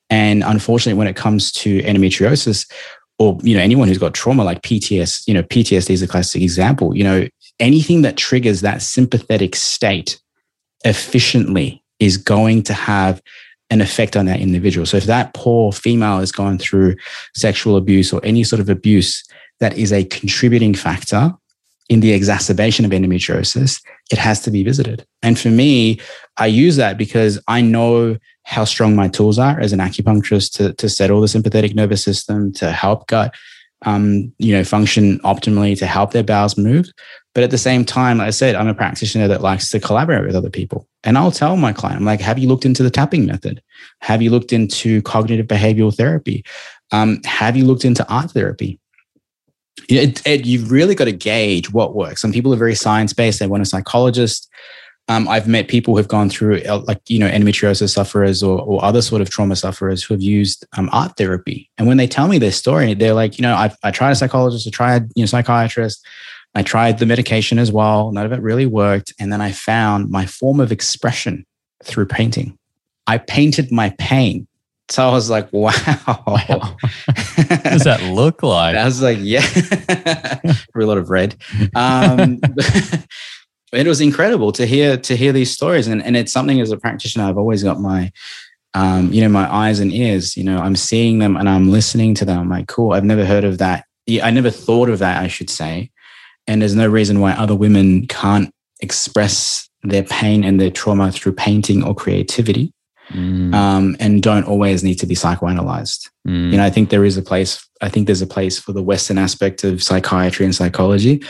And unfortunately, when it comes to endometriosis, or you know, anyone who's got trauma like PTS, you know, PTSD is a classic example. You know, anything that triggers that sympathetic state efficiently is going to have an effect on that individual. So if that poor female is going through sexual abuse or any sort of abuse that is a contributing factor in the exacerbation of endometriosis, it has to be visited. And for me, I use that because I know how strong my tools are as an acupuncturist to, to settle the sympathetic nervous system, to help gut, um, you know, function optimally, to help their bowels move. But at the same time, like I said, I'm a practitioner that likes to collaborate with other people. And I'll tell my client, I'm like, have you looked into the tapping method? Have you looked into cognitive behavioral therapy? Um, have you looked into art therapy? It, it, you've really got to gauge what works. Some people are very science based. They want a psychologist. Um, I've met people who've gone through uh, like you know endometriosis sufferers or, or other sort of trauma sufferers who have used um, art therapy. And when they tell me their story, they're like, you know, I, I tried a psychologist, I tried you know psychiatrist, I tried the medication as well. None of it really worked. And then I found my form of expression through painting. I painted my pain. So I was like, wow. wow. what does that look like? I was like, yeah, a lot of red. Um, it was incredible to hear to hear these stories, and and it's something as a practitioner I've always got my, um, you know, my eyes and ears. You know, I'm seeing them and I'm listening to them. I'm like, cool. I've never heard of that. I never thought of that. I should say, and there's no reason why other women can't express their pain and their trauma through painting or creativity. Mm. Um, and don't always need to be psychoanalyzed. Mm. You know, I think there is a place. I think there's a place for the Western aspect of psychiatry and psychology,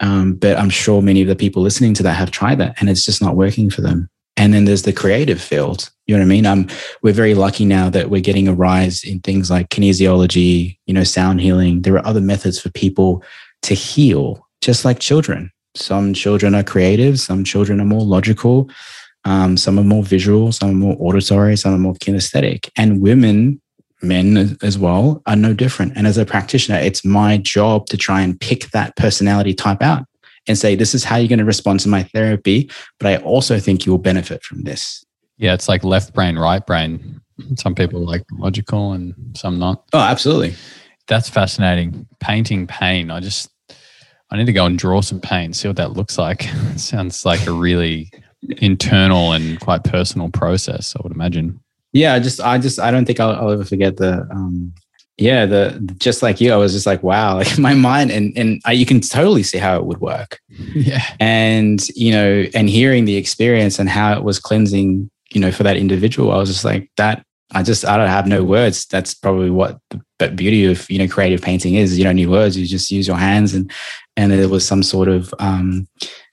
um, but I'm sure many of the people listening to that have tried that and it's just not working for them. And then there's the creative field. You know what I mean? Um, we're very lucky now that we're getting a rise in things like kinesiology, you know, sound healing. There are other methods for people to heal, just like children. Some children are creative, some children are more logical, um, some are more visual, some are more auditory, some are more kinesthetic. And women men as well are no different. And as a practitioner, it's my job to try and pick that personality type out and say, this is how you're going to respond to my therapy. But I also think you will benefit from this. Yeah, it's like left brain, right brain. Some people like logical and some not. Oh, absolutely. That's fascinating. Painting pain. I just, I need to go and draw some pain, see what that looks like. sounds like a really internal and quite personal process, I would imagine yeah, just, I just, I don't think I'll, I'll ever forget the, um, yeah, the just like you, I was just like, wow, like my mind, and and I, you can totally see how it would work. Yeah, and you know, and hearing the experience and how it was cleansing, you know, for that individual, I was just like that. I just, I don't have no words. That's probably what the beauty of you know creative painting is. You don't need words. You just use your hands, and and there was some sort of um,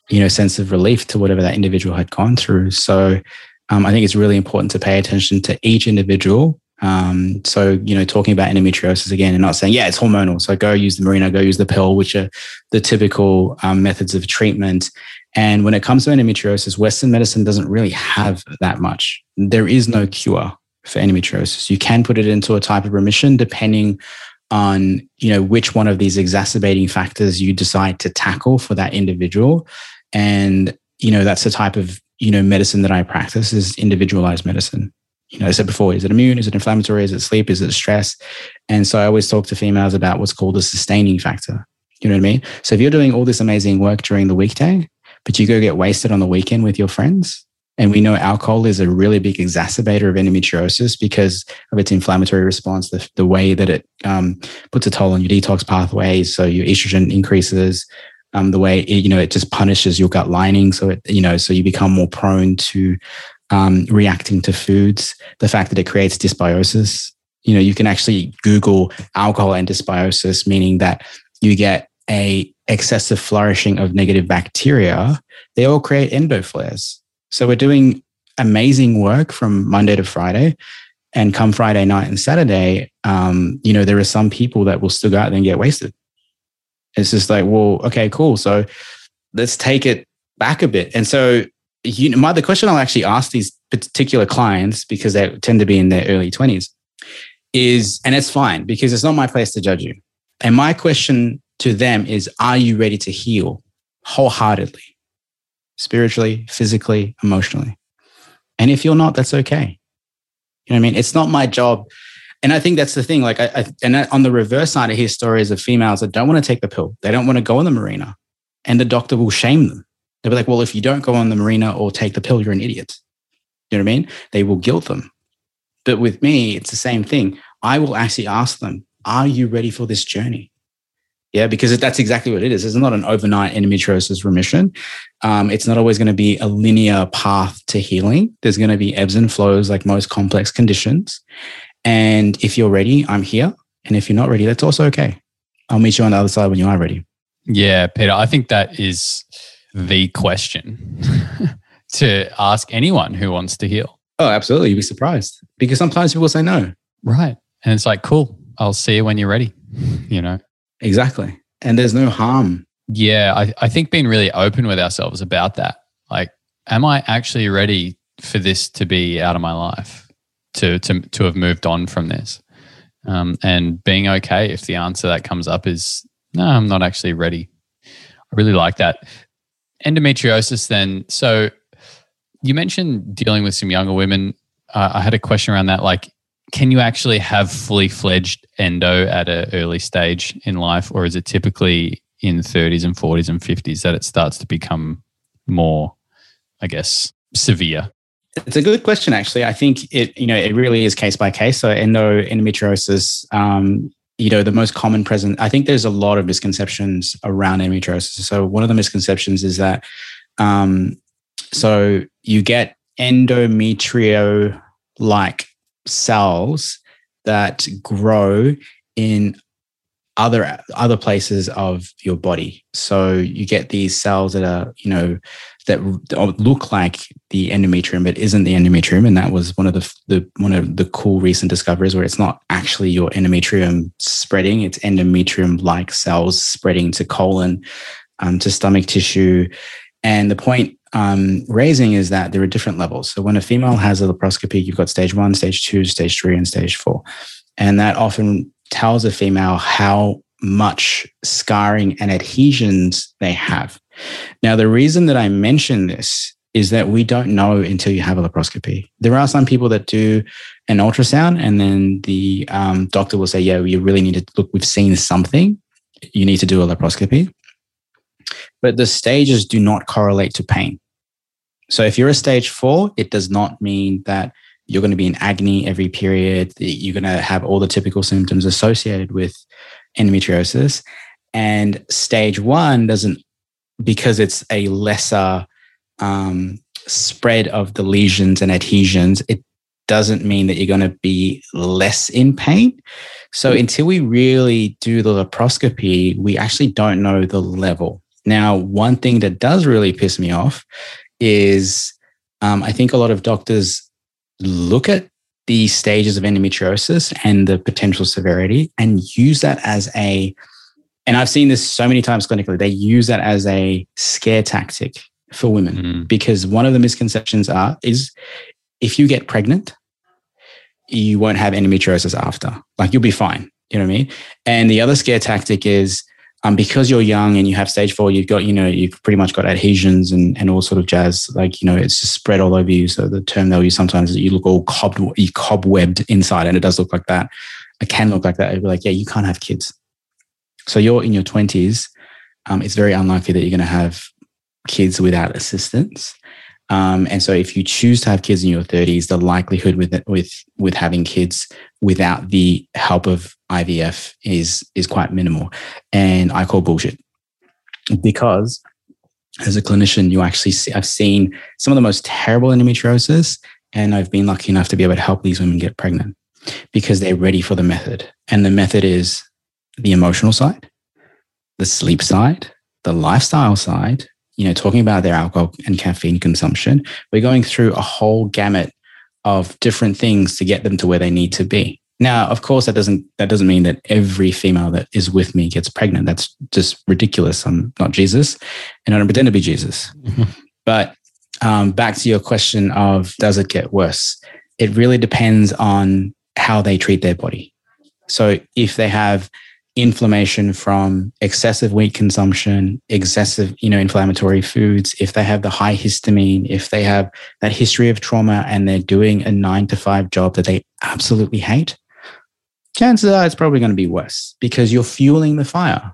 you know sense of relief to whatever that individual had gone through. So um, I think it's really important to pay attention to each individual. Um, so, you know, talking about endometriosis again and not saying, yeah, it's hormonal. So go use the Mirena, go use the pill, which are the typical um, methods of treatment. And when it comes to endometriosis, Western medicine doesn't really have that much. There is no cure for endometriosis. You can put it into a type of remission depending on, you know, which one of these exacerbating factors you decide to tackle for that individual. And, you know, that's the type of you know, medicine that I practice is individualized medicine. You know, I said before, is it immune? Is it inflammatory? Is it sleep? Is it stress? And so I always talk to females about what's called a sustaining factor. You know what I mean? So if you're doing all this amazing work during the weekday, but you go get wasted on the weekend with your friends, and we know alcohol is a really big exacerbator of endometriosis because of its inflammatory response, the, the way that it um, puts a toll on your detox pathways. So your estrogen increases, um, the way it, you know it just punishes your gut lining, so it you know so you become more prone to um, reacting to foods. The fact that it creates dysbiosis, you know, you can actually Google alcohol and dysbiosis, meaning that you get a excessive flourishing of negative bacteria. They all create endo flares. So we're doing amazing work from Monday to Friday. And come Friday night and Saturday, um, you know, there are some people that will still go out and get wasted. It's just like, well, okay, cool. So let's take it back a bit. And so, you know, my, the question I'll actually ask these particular clients, because they tend to be in their early 20s, is, and it's fine because it's not my place to judge you. And my question to them is, are you ready to heal wholeheartedly, spiritually, physically, emotionally? And if you're not, that's okay. You know what I mean? It's not my job and I think that's the thing. Like, I, I and on the reverse side, I hear stories of females that don't want to take the pill. They don't want to go on the Mirena, and the doctor will shame them. They'll be like, "Well, if you don't go on the Mirena or take the pill, you're an idiot." You know what I mean? They will guilt them. But with me, it's the same thing. I will actually ask them, "Are you ready for this journey?" Yeah, because that's exactly what it is. It's not an overnight endometriosis remission. Um, it's not always going to be a linear path to healing. There's going to be ebbs and flows like most complex conditions. And if you're ready, I'm here. And if you're not ready, that's also okay. I'll meet you on the other side when you are ready. Yeah, Peter, I think that is the question to ask anyone who wants to heal. Oh, absolutely. You'd be surprised because sometimes people say no. Right. And it's like, cool, I'll see you when you're ready, you know? Exactly. And there's no harm. Yeah. I, I think being really open with ourselves about that. Like, am I actually ready for this to be out of my life? To, to, to have moved on from this. Um, and being okay if the answer that comes up is no i'm not actually ready. I really like that. Endometriosis then. So you mentioned dealing with some younger women. Uh, i had a question around that like can you actually have fully fledged endo at an early stage in life or is it typically in 30s and 40s and 50s that it starts to become more i guess severe it's a good question actually. I think it you know it really is case by case. So endo endometriosis um, you know the most common present i think there's a lot of misconceptions around endometriosis. So one of the misconceptions is that um, so you get endometrio like cells that grow in other other places of your body. So you get these cells that are you know that look like the endometrium but isn't the endometrium. And that was one of the, the one of the cool recent discoveries where it's not actually your endometrium spreading. It's endometrium like cells spreading to colon um, to stomach tissue. And the point um, raising is that there are different levels. So when a female has a laparoscopy you've got stage one stage two stage three and stage four. And that often tells a female how much scarring and adhesions they have. Now, the reason that I mention this is that we don't know until you have a laparoscopy. There are some people that do an ultrasound and then the um, doctor will say, Yeah, you really need to look, we've seen something. You need to do a laparoscopy. But the stages do not correlate to pain. So if you're a stage four, it does not mean that you're going to be in agony every period. You're going to have all the typical symptoms associated with endometriosis. And stage one doesn't, because it's a lesser um, spread of the lesions and adhesions, it doesn't mean that you're going to be less in pain. So hmm. until we really do the laparoscopy, we actually don't know the level. Now, one thing that does really piss me off is um, I think a lot of doctors look at the stages of endometriosis and the potential severity and use that as a and I've seen this so many times clinically, they use that as a scare tactic for women mm. because one of the misconceptions are is if you get pregnant, you won't have endometriosis after. Like you'll be fine. You know what I mean? And the other scare tactic is um, because you're young and you have stage four, you've got, you know, you've pretty much got adhesions and, and all sort of jazz. Like, you know, it's just spread all over you. So the term they'll use sometimes is that you look all cob, cobwebbed inside and it does look like that. It can look like that. It'd be like, yeah, you can't have kids. So you're in your 20s. Um, it's very unlikely that you're going to have kids without assistance. Um, and so if you choose to have kids in your 30s, the likelihood with with with having kids without the help of IVF is is quite minimal. And I call bullshit because as a clinician, you actually see, I've seen some of the most terrible endometriosis, and I've been lucky enough to be able to help these women get pregnant because they're ready for the method. And the method is the emotional side, the sleep side, the lifestyle side, you know, talking about their alcohol and caffeine consumption, we're going through a whole gamut of different things to get them to where they need to be. Now, of course, that doesn't that doesn't mean that every female that is with me gets pregnant. That's just ridiculous. I'm not Jesus, and I don't pretend to be Jesus. Mm-hmm. But um, back to your question of does it get worse? It really depends on how they treat their body. So if they have inflammation from excessive wheat consumption, excessive, you know, inflammatory foods, if they have the high histamine, if they have that history of trauma and they're doing a nine to five job that they absolutely hate, chances are it's probably going to be worse because you're fueling the fire.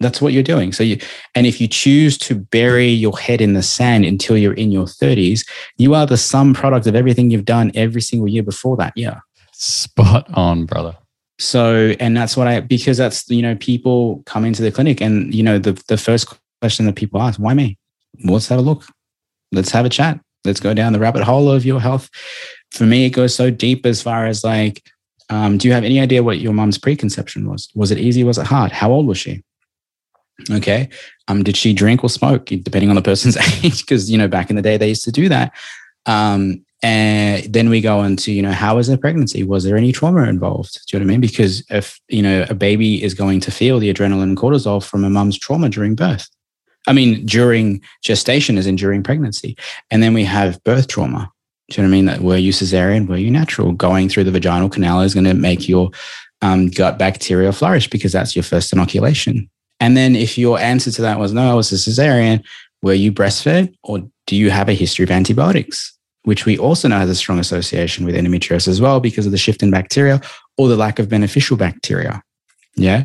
That's what you're doing. So you, and if you choose to bury your head in the sand until you're in your 30s, you are the sum product of everything you've done every single year before that. Yeah. Spot on, brother. So, and that's what I, because that's, you know, people come into the clinic and, you know, the, the first question that people ask, why me? Let's have a look. Let's have a chat. Let's go down the rabbit hole of your health. For me, it goes so deep as far as like, um, do you have any idea what your mom's preconception was? Was it easy? Was it hard? How old was she? Okay. Um, did she drink or smoke, depending on the person's age? Because, you know, back in the day, they used to do that. Um, and then we go into, you know, how was the pregnancy? Was there any trauma involved? Do you know what I mean? Because if, you know, a baby is going to feel the adrenaline and cortisol from a mom's trauma during birth. I mean, during gestation, as in during pregnancy. And then we have birth trauma. Do you know what I mean? That were you cesarean? Were you natural? Going through the vaginal canal is going to make your um, gut bacteria flourish because that's your first inoculation. And then if your answer to that was no, I was a cesarean, were you breastfed or do you have a history of antibiotics? Which we also know has a strong association with endometriosis as well because of the shift in bacteria or the lack of beneficial bacteria. Yeah.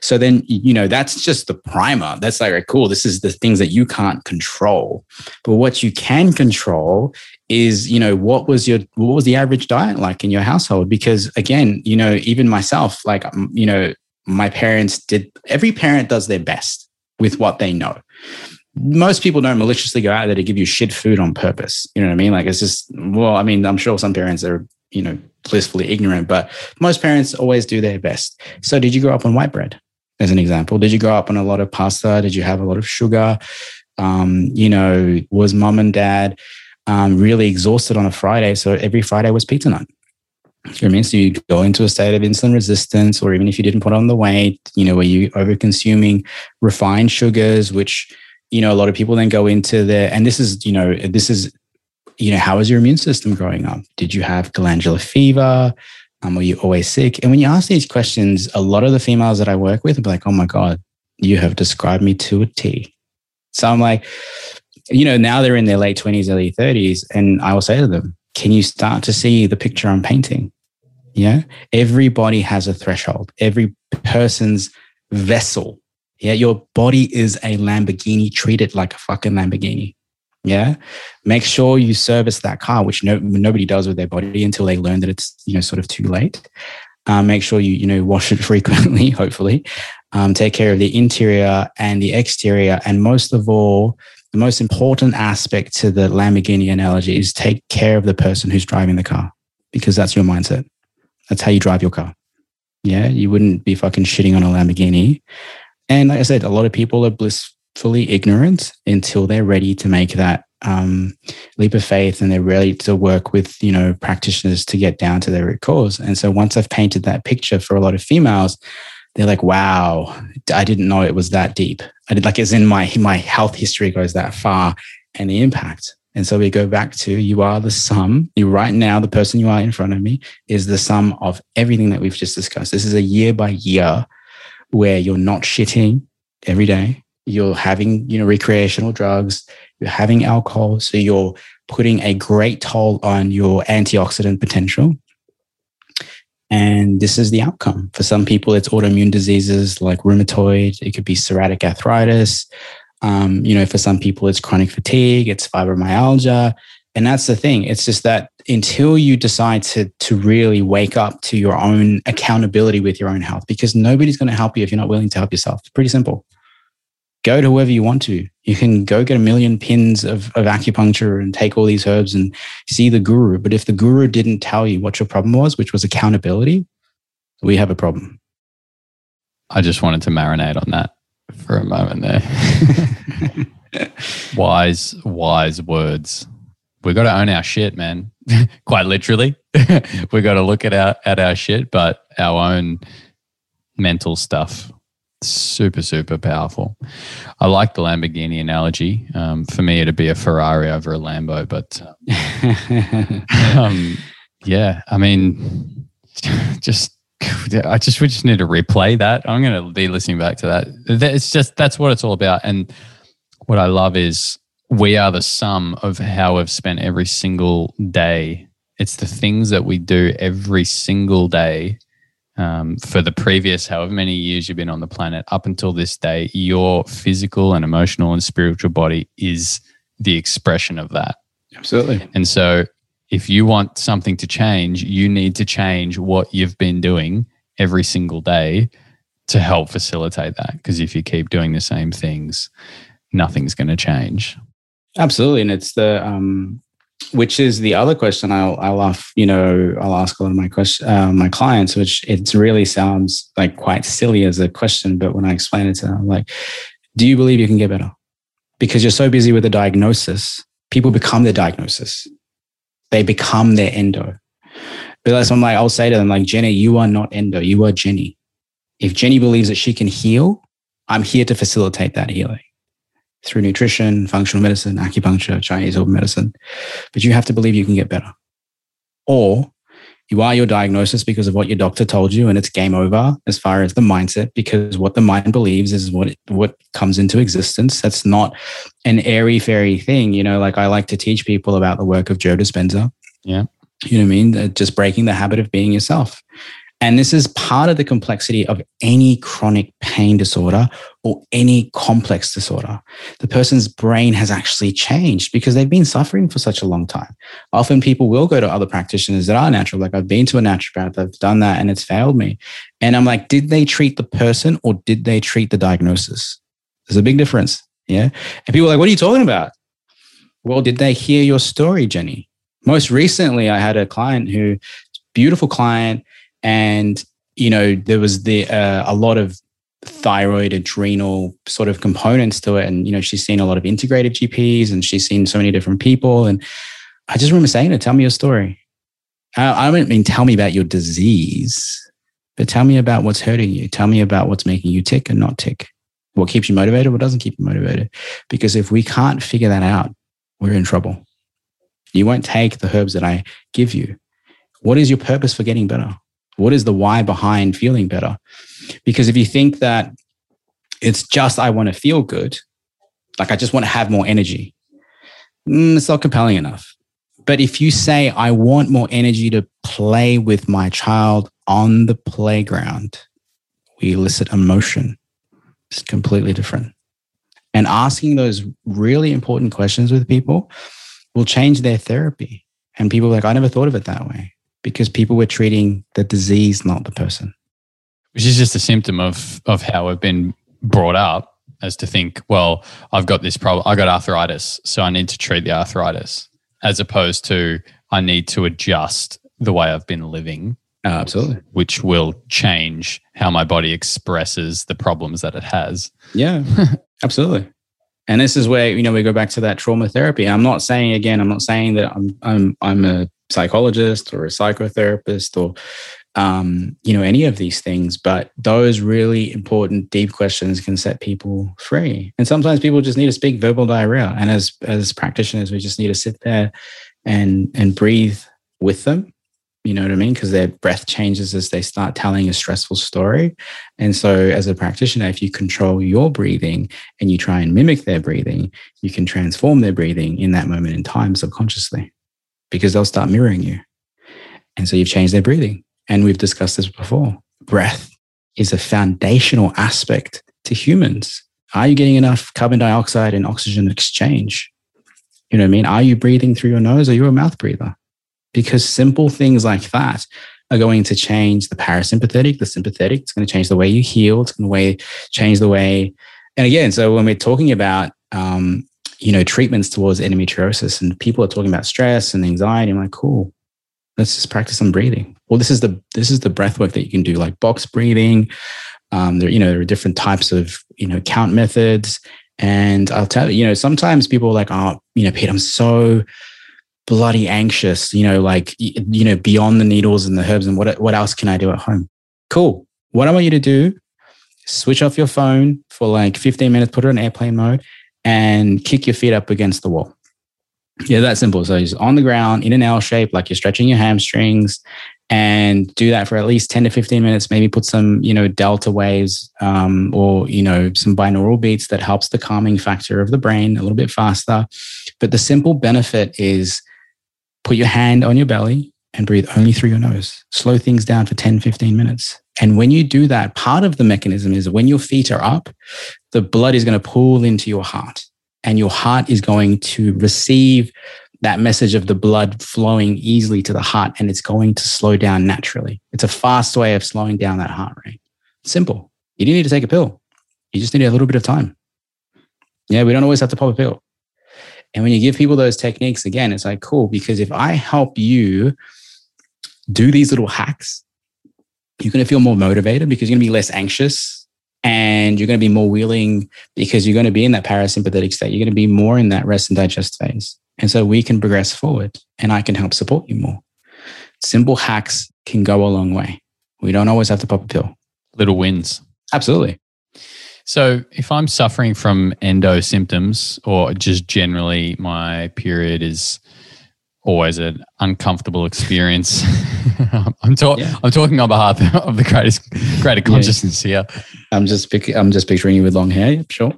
So then, you know, that's just the primer. That's like, cool, this is the things that you can't control. But what you can control is, you know, what was your, what was the average diet like in your household? Because again, you know, even myself, like, you know, my parents did, every parent does their best with what they know. Most people don't maliciously go out there to give you shit food on purpose. You know what I mean? Like, it's just, well, I mean, I'm sure some parents are, you know, blissfully ignorant, but most parents always do their best. So, did you grow up on white bread, as an example? Did you grow up on a lot of pasta? Did you have a lot of sugar? Um, you know, was mom and dad um, really exhausted on a Friday? So, every Friday was pizza night. You know I mean? So you go into a state of insulin resistance, or even if you didn't put on the weight, you know, were you over consuming refined sugars, which, you know, a lot of people then go into the, and this is, you know, this is you know, how was your immune system growing up? Did you have glandular fever? Um, were you always sick? And when you ask these questions, a lot of the females that I work with are like, oh my God, you have described me to a T. So I'm like, you know, now they're in their late 20s, early 30s. And I will say to them, can you start to see the picture I'm painting? Yeah. Everybody has a threshold, every person's vessel. Yeah. Your body is a Lamborghini. Treat it like a fucking Lamborghini. Yeah. Make sure you service that car, which no, nobody does with their body until they learn that it's, you know, sort of too late. Um, make sure you, you know, wash it frequently, hopefully. Um, take care of the interior and the exterior. And most of all, the most important aspect to the Lamborghini analogy is take care of the person who's driving the car because that's your mindset. That's how you drive your car. Yeah. You wouldn't be fucking shitting on a Lamborghini. And like I said, a lot of people are blissfully ignorant until they're ready to make that um, leap of faith and they're ready to work with you know practitioners to get down to their root cause. And so once I've painted that picture for a lot of females, they're like, "Wow, I didn't know it was that deep." I did like as in my my health history goes that far, and the impact. And so we go back to you are the sum. You right now, the person you are in front of me is the sum of everything that we've just discussed. This is a year by year where you're not shitting every day you're having, you know, recreational drugs, you're having alcohol. So you're putting a great toll on your antioxidant potential. And this is the outcome. For some people, it's autoimmune diseases like rheumatoid, it could be psoriatic arthritis. Um, you know, for some people, it's chronic fatigue, it's fibromyalgia. And that's the thing. It's just that until you decide to, to really wake up to your own accountability with your own health, because nobody's going to help you if you're not willing to help yourself. It's pretty simple go to whoever you want to. You can go get a million pins of, of acupuncture and take all these herbs and see the guru. But if the guru didn't tell you what your problem was, which was accountability, we have a problem. I just wanted to marinate on that for a moment there. wise, wise words. We got to own our shit, man. Quite literally, we got to look at our at our shit, but our own mental stuff super super powerful. I like the lamborghini analogy. Um, for me it'd be a ferrari over a lambo but uh, um, yeah i mean just i just we just need to replay that. I'm going to be listening back to that it's just that's what it's all about. And what i love is we are the sum of how we've spent every single day it's the things that we do every single day um, for the previous however many years you've been on the planet up until this day, your physical and emotional and spiritual body is the expression of that. Absolutely. And so, if you want something to change, you need to change what you've been doing every single day to help facilitate that. Because if you keep doing the same things, nothing's going to change. Absolutely, and it's the um, which is the other question I'll I'll ask you know I'll ask a lot of my question uh, my clients, which it really sounds like quite silly as a question, but when I explain it to them, I'm like, do you believe you can get better? Because you're so busy with the diagnosis, people become their diagnosis. They become their endo. But that's I'm like, I'll say to them, like, Jenny, you are not endo, you are Jenny. If Jenny believes that she can heal, I'm here to facilitate that healing through nutrition, functional medicine, acupuncture, Chinese herbal medicine. But you have to believe you can get better. Or you are your diagnosis because of what your doctor told you, and it's game over as far as the mindset, because what the mind believes is what what comes into existence. That's not an airy fairy thing. You know, like I like to teach people about the work of Joe Dispenza. Yeah. You know what I mean? Uh, just breaking the habit of being yourself. And this is part of the complexity of any chronic pain disorder or any complex disorder. The person's brain has actually changed because they've been suffering for such a long time. Often people will go to other practitioners that are natural. Like I've been to a naturopath, I've done that and it's failed me. And I'm like, did they treat the person or did they treat the diagnosis? There's a big difference. Yeah. And people are like, what are you talking about? Well, did they hear your story, Jenny? Most recently, I had a client who, beautiful client, and you know there was the uh, a lot of thyroid adrenal sort of components to it. And you know she's seen a lot of integrated gps and she's seen so many different people. And i just remember saying to her tell me your story. I, I don't mean tell me about your disease but tell me about what's hurting you. Tell me about what's making you tick and not tick. What keeps you motivated what doesn't keep you motivated. Because if we can't figure that out we're in trouble. You won't take the herbs that i give you. What is your purpose for getting better what is the why behind feeling better? Because if you think that it's just, I want to feel good, like I just want to have more energy, mm, it's not compelling enough. But if you say, I want more energy to play with my child on the playground, we elicit emotion. It's completely different. And asking those really important questions with people will change their therapy. And people are like, I never thought of it that way because people were treating the disease, not the person. Which is just a symptom of of how we've been brought up as to think, well, I've got this problem, I got arthritis, so I need to treat the arthritis, as opposed to I need to adjust the way I've been living. Oh, absolutely. Which will change how my body expresses the problems that it has. Yeah, absolutely. And this is where, you know, we go back to that trauma therapy. I'm not saying again, I'm not saying that I'm I'm I'm a psychologist or a psychotherapist or um, you know any of these things but those really important deep questions can set people free. And sometimes people just need to speak verbal diarrhea. And as as practitioners we just need to sit there and and breathe with them. You know what i mean? Because their breath changes as they start telling a stressful story. And so as a practitioner if you control your breathing and you try and mimic their breathing you can transform their breathing in that moment in time subconsciously because they'll start mirroring you. And so you've changed their breathing. And we've discussed this before. Breath is a foundational aspect to humans. Are you getting enough carbon dioxide and oxygen exchange? You know what I mean? Are you breathing through your nose? Are you a mouth breather? Because simple things like that are going to change the parasympathetic, the sympathetic. It's going to change the way you heal. It's going to change the way. And again, so when we're talking about um, you know, treatments towards endometriosis and people are talking about stress and anxiety. I'm like, cool. Let's just practice some breathing. Well, this is the this is the breath work that you can do, like box breathing. Um, there, you know, there are different types of, you know, count methods. And I'll tell you, you know, sometimes people are like, oh, you know, Pete, I'm so bloody anxious, you know, like, you know, beyond the needles and the herbs and what, what else can I do at home? Cool. What I want you to do, switch off your phone for like 15 minutes, put it on airplane mode and kick your feet up against the wall. Yeah, that simple. So just on the ground in an L shape, like you're stretching your hamstrings, and do that for at least 10 to 15 minutes. Maybe put some, you know, delta waves um, or, you know, some binaural beats that helps the calming factor of the brain a little bit faster. But the simple benefit is put your hand on your belly and breathe only through your nose. Slow things down for 10, 15 minutes. And when you do that, part of the mechanism is when your feet are up, the blood is going to pool into your heart and your heart is going to receive that message of the blood flowing easily to the heart and it's going to slow down naturally. It's a fast way of slowing down that heart rate. Simple. You don't need to take a pill. You just need a little bit of time. Yeah, we don't always have to pop a pill. And when you give people those techniques, again, it's like, cool, because if I help you do these little hacks, you're going to feel more motivated because you're going to be less anxious and you're going to be more willing because you're going to be in that parasympathetic state. You're going to be more in that rest and digest phase. And so we can progress forward and I can help support you more. Simple hacks can go a long way. We don't always have to pop a pill. Little wins. Absolutely. So, if I'm suffering from endo symptoms or just generally my period is always an uncomfortable experience, I'm, talk- yeah. I'm talking on behalf of the greatest greater consciousness yeah. here. I'm just pic- I'm just picturing you with long hair. Sure.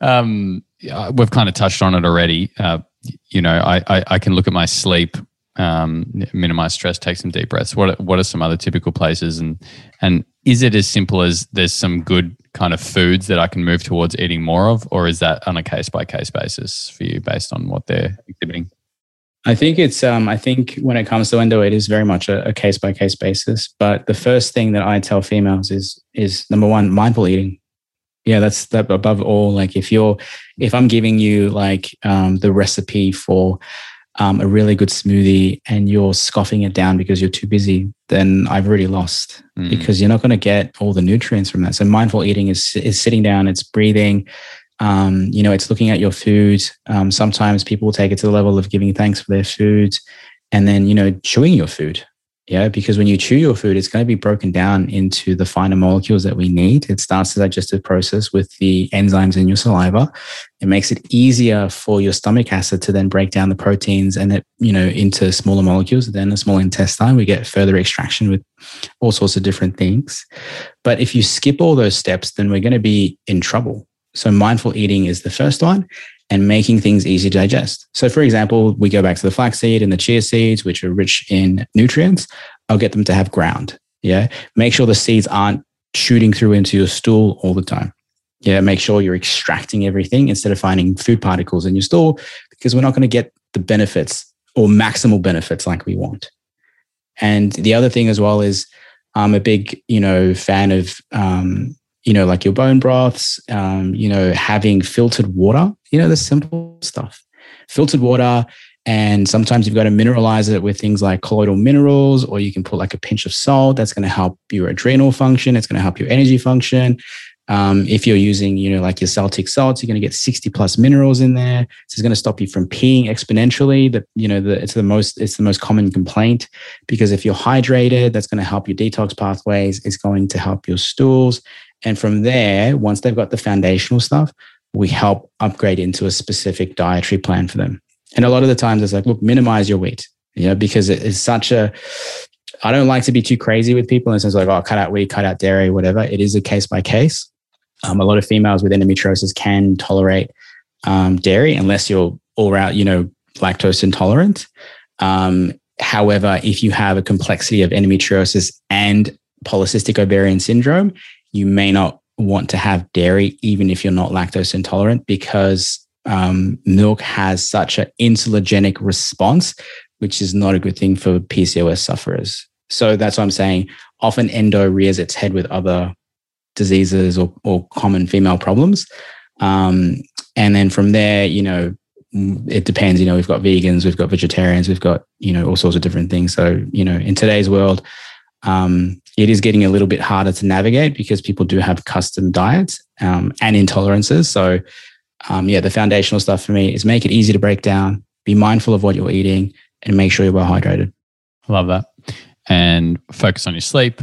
um, we've kind of touched on it already. Uh, you know, I, I, I can look at my sleep um, minimize stress, take some deep breaths. What what are some other typical places, and and is it as simple as there's some good kind of foods that I can move towards eating more of, or is that on a case by case basis for you based on what they're exhibiting? I think it's um, I think when it comes to endo, it is very much a case by case basis. But the first thing that I tell females is is number one, mindful eating. Yeah, that's that above all. Like if you're if I'm giving you like um, the recipe for um, a really good smoothie and you're scoffing it down because you're too busy, then I've already lost mm. because you're not going to get all the nutrients from that. So mindful eating is is sitting down, it's breathing. Um, you know, it's looking at your food. Um, sometimes people take it to the level of giving thanks for their food, and then you know, chewing your food. Yeah, because when you chew your food, it's going to be broken down into the finer molecules that we need. It starts the digestive process with the enzymes in your saliva. It makes it easier for your stomach acid to then break down the proteins and it, you know, into smaller molecules. Then the small intestine, we get further extraction with all sorts of different things. But if you skip all those steps, then we're going to be in trouble. So mindful eating is the first one and making things easy to digest. So, for example, we go back to the flaxseed and the chia seeds, which are rich in nutrients. I'll get them to have ground. Yeah. Make sure the seeds aren't shooting through into your stool all the time. Yeah. Make sure you're extracting everything instead of finding food particles in your stool because we're not going to get the benefits or maximal benefits like we want. And the other thing as well is I'm a big, you know, fan of um, you know, like your bone broths, um, you know, having filtered water, you know, the simple stuff. Filtered water, and sometimes you've got to mineralize it with things like colloidal minerals, or you can put like a pinch of salt. That's going to help your adrenal function. It's going to help your energy function. Um, if you're using, you know, like your Celtic salts, you're going to get 60 plus minerals in there. This is going to stop you from peeing exponentially. That you know, the, it's the most it's the most common complaint because if you're hydrated, that's going to help your detox pathways. It's going to help your stools, and from there, once they've got the foundational stuff, we help upgrade into a specific dietary plan for them. And a lot of the times it's like, look, minimize your weight, you know, because it is such a, I don't like to be too crazy with people in the sense like, oh, cut out wheat, cut out dairy, whatever. It is a case by case. Um, a lot of females with endometriosis can tolerate um, dairy unless you're all out, you know, lactose intolerant. Um, however, if you have a complexity of endometriosis and polycystic ovarian syndrome, you may not want to have dairy, even if you're not lactose intolerant, because um, milk has such an insulinogenic response, which is not a good thing for PCOS sufferers. So that's what I'm saying. Often endo rears its head with other diseases or, or common female problems. Um, and then from there, you know, it depends. You know, we've got vegans, we've got vegetarians, we've got, you know, all sorts of different things. So, you know, in today's world, um, it is getting a little bit harder to navigate because people do have custom diets um, and intolerances. So, um, yeah, the foundational stuff for me is make it easy to break down, be mindful of what you're eating, and make sure you're well hydrated. Love that. And focus on your sleep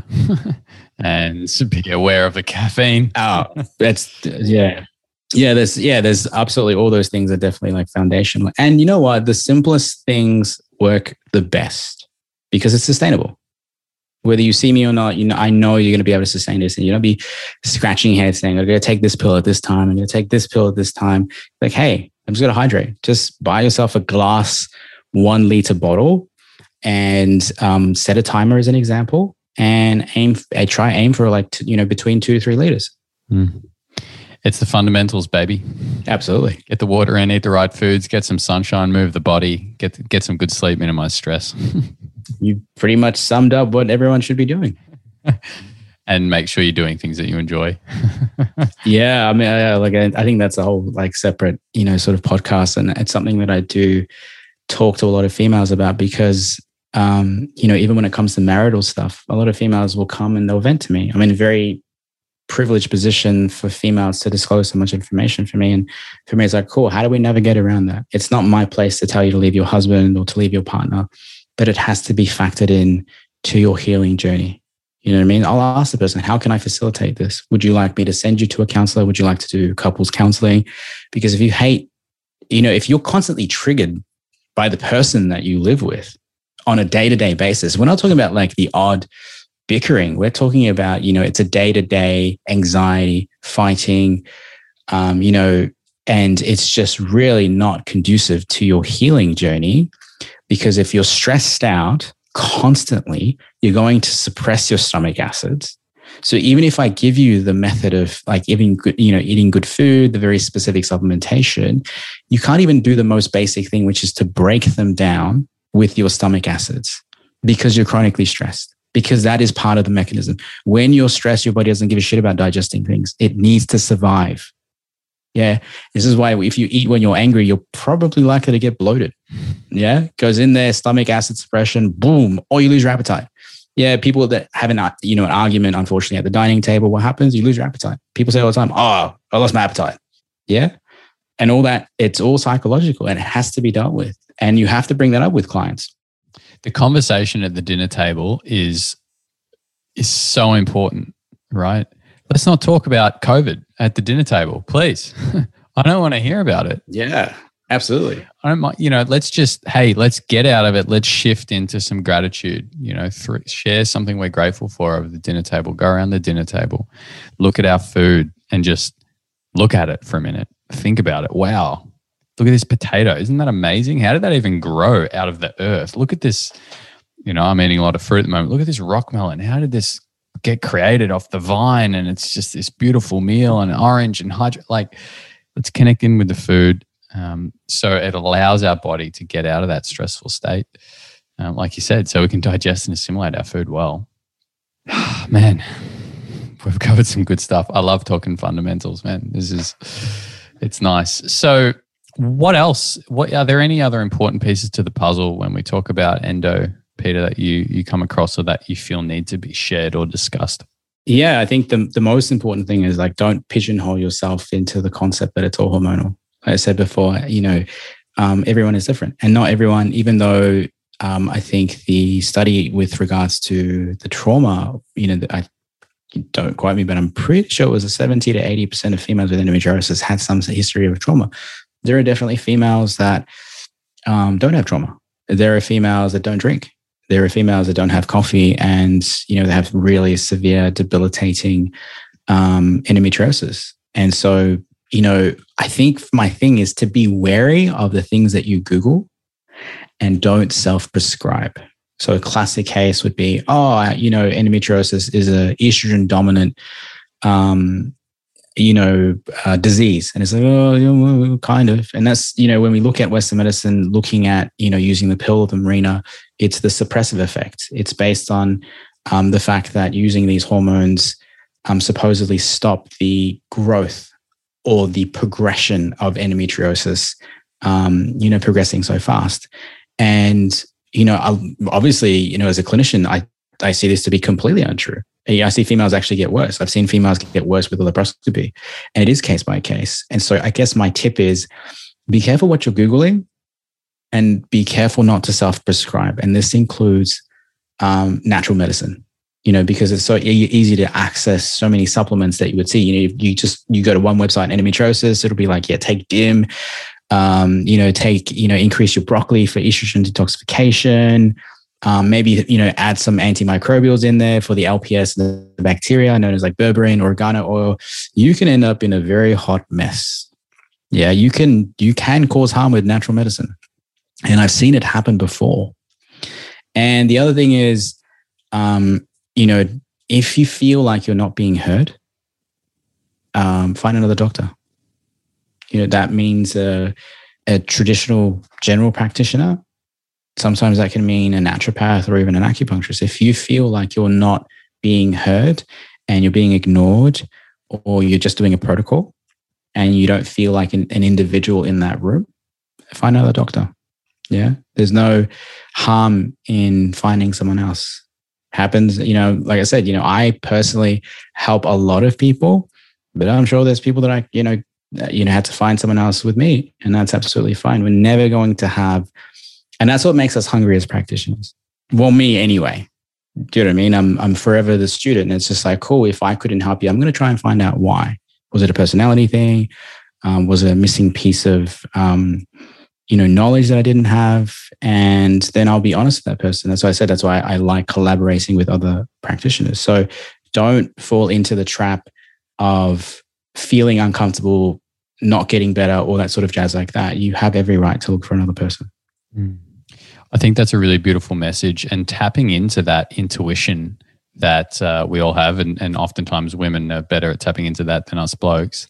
and be aware of the caffeine. Oh, that's, yeah. Yeah, there's yeah, there's absolutely all those things are definitely like foundational. And you know what? The simplest things work the best because it's sustainable whether you see me or not, you know, I know you're going to be able to sustain this and you don't be scratching your head saying, I'm going to take this pill at this time. I'm going to take this pill at this time. Like, hey, I'm just going to hydrate. Just buy yourself a glass, one liter bottle and um, set a timer as an example and aim, I try aim for like, you know, between two to three liters. Mm. It's the fundamentals, baby. Absolutely. Get the water in, eat the right foods, get some sunshine, move the body, get get some good sleep, minimize stress. you pretty much summed up what everyone should be doing. and make sure you're doing things that you enjoy. yeah, I mean, I, like I, I think that's a whole like separate, you know, sort of podcast, and it's something that I do talk to a lot of females about because um, you know, even when it comes to marital stuff, a lot of females will come and they'll vent to me. I'm in a very privileged position for females to disclose so much information for me. And for me, it's like, cool, how do we navigate around that? It's not my place to tell you to leave your husband or to leave your partner, but it has to be factored in to your healing journey. You know what I mean? I'll ask the person, how can I facilitate this? Would you like me to send you to a counselor? Would you like to do couples counseling? Because if you hate, you know, if you're constantly triggered by the person that you live with on a day to day basis, we're not talking about like the odd bickering. We're talking about, you know, it's a day to day anxiety, fighting, um, you know, and it's just really not conducive to your healing journey. Because if you're stressed out, constantly, you're going to suppress your stomach acids. So even if I give you the method of like eating good, you know, eating good food, the very specific supplementation, you can't even do the most basic thing, which is to break them down with your stomach acids because you're chronically stressed. Because that is part of the mechanism. When you're stressed, your body doesn't give a shit about digesting things. It needs to survive. Yeah. This is why if you eat when you're angry, you're probably likely to get bloated. Yeah. Goes in there, stomach acid suppression, boom, or you lose your appetite. Yeah. People that have an, you know, an argument, unfortunately, at the dining table, what happens? You lose your appetite. People say all the time, oh, I lost my appetite. Yeah. And all that, it's all psychological and it has to be dealt with. And you have to bring that up with clients. The conversation at the dinner table is is so important, right? Let's not talk about COVID at the dinner table, please. I don't want to hear about it. Yeah, absolutely. I don't mind, you know, let's just, hey, let's get out of it. Let's shift into some gratitude, you know, th- share something we're grateful for over the dinner table, go around the dinner table, look at our food and just look at it for a minute. Think about it. Wow. Look at this potato. Isn't that amazing? How did that even grow out of the earth? Look at this. You know, I'm eating a lot of fruit at the moment. Look at this rock melon. How did this get created off the vine and it's just this beautiful meal and orange and hydro like let's connect in with the food um, so it allows our body to get out of that stressful state um, like you said so we can digest and assimilate our food well. Man we've covered some good stuff. I love talking fundamentals man. This is it's nice. So what else what are there any other important pieces to the puzzle when we talk about endo Peter, that you you come across or that you feel need to be shared or discussed? Yeah, I think the the most important thing is like don't pigeonhole yourself into the concept that it's all hormonal. Like I said before, you know, um, everyone is different, and not everyone. Even though um, I think the study with regards to the trauma, you know, I don't quote me, but I'm pretty sure it was a 70 to 80 percent of females with endometriosis had some history of trauma. There are definitely females that um, don't have trauma. There are females that don't drink there are females that don't have coffee and you know they have really severe debilitating um, endometriosis. And so you know i think my thing is to be wary of the things that you google and don't self-prescribe. So a classic case would be oh you know endometriosis is a estrogen dominant um, you know, uh, disease. And it's like, oh, kind of. And that's, you know, when we look at Western medicine, looking at, you know, using the pill the Mirena, it's the suppressive effect. It's based on um, the fact that using these hormones um, supposedly stop the growth or the progression of endometriosis, um, you know, progressing so fast. And, you know, obviously, you know, as a clinician, I, I see this to be completely untrue. I see females actually get worse. I've seen females get worse with a laparoscopy, and it is case by case. And so, I guess my tip is be careful what you're Googling and be careful not to self prescribe. And this includes um, natural medicine, you know, because it's so e- easy to access so many supplements that you would see. You know, you just, you go to one website, endometriosis, it'll be like, yeah, take DIM, um, you know, take, you know, increase your broccoli for estrogen detoxification. Um, maybe you know add some antimicrobials in there for the LPS and the bacteria known as like berberine or oregano oil. You can end up in a very hot mess. Yeah, you can you can cause harm with natural medicine, and I've seen it happen before. And the other thing is, um, you know, if you feel like you're not being heard, um, find another doctor. You know, that means a, a traditional general practitioner. Sometimes that can mean a naturopath or even an acupuncturist. If you feel like you're not being heard and you're being ignored or you're just doing a protocol and you don't feel like an, an individual in that room, find another doctor. Yeah. There's no harm in finding someone else. Happens, you know, like I said, you know, I personally help a lot of people, but I'm sure there's people that I, you know, you know, had to find someone else with me. And that's absolutely fine. We're never going to have, and that's what makes us hungry as practitioners. Well, me anyway. Do you know what I mean? I'm I'm forever the student. And it's just like, cool, if I couldn't help you, I'm going to try and find out why. Was it a personality thing? Um, was it a missing piece of um, you know knowledge that I didn't have? And then I'll be honest with that person. That's why I said that's why I like collaborating with other practitioners. So don't fall into the trap of feeling uncomfortable, not getting better, all that sort of jazz like that. You have every right to look for another person. Mm. I think that's a really beautiful message and tapping into that intuition that uh, we all have, and, and oftentimes women are better at tapping into that than us blokes,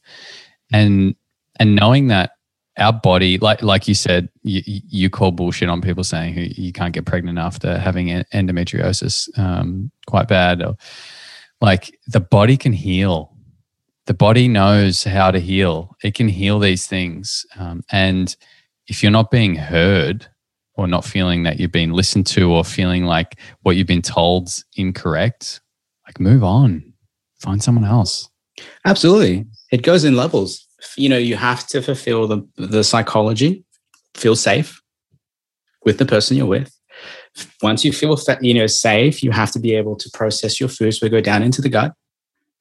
and and knowing that our body, like like you said, you, you call bullshit on people saying you can't get pregnant after having endometriosis um, quite bad. Or, like the body can heal. The body knows how to heal. It can heal these things, um, and if you're not being heard, or not feeling that you've been listened to or feeling like what you've been told's incorrect, like move on, find someone else. Absolutely. It goes in levels. You know, you have to fulfill the, the psychology, feel safe with the person you're with. Once you feel you know safe, you have to be able to process your food. So we go down into the gut.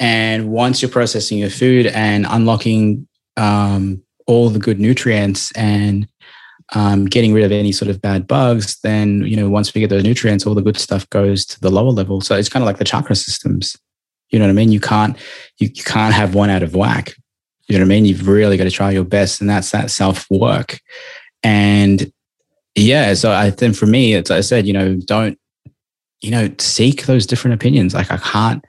And once you're processing your food and unlocking um, all the good nutrients and um, getting rid of any sort of bad bugs, then you know once we get those nutrients, all the good stuff goes to the lower level. So it's kind of like the chakra systems. You know what I mean? You can't you, you can't have one out of whack. You know what I mean? You've really got to try your best, and that's that self work. And yeah, so I think for me, it's like I said, you know, don't you know seek those different opinions. Like I can't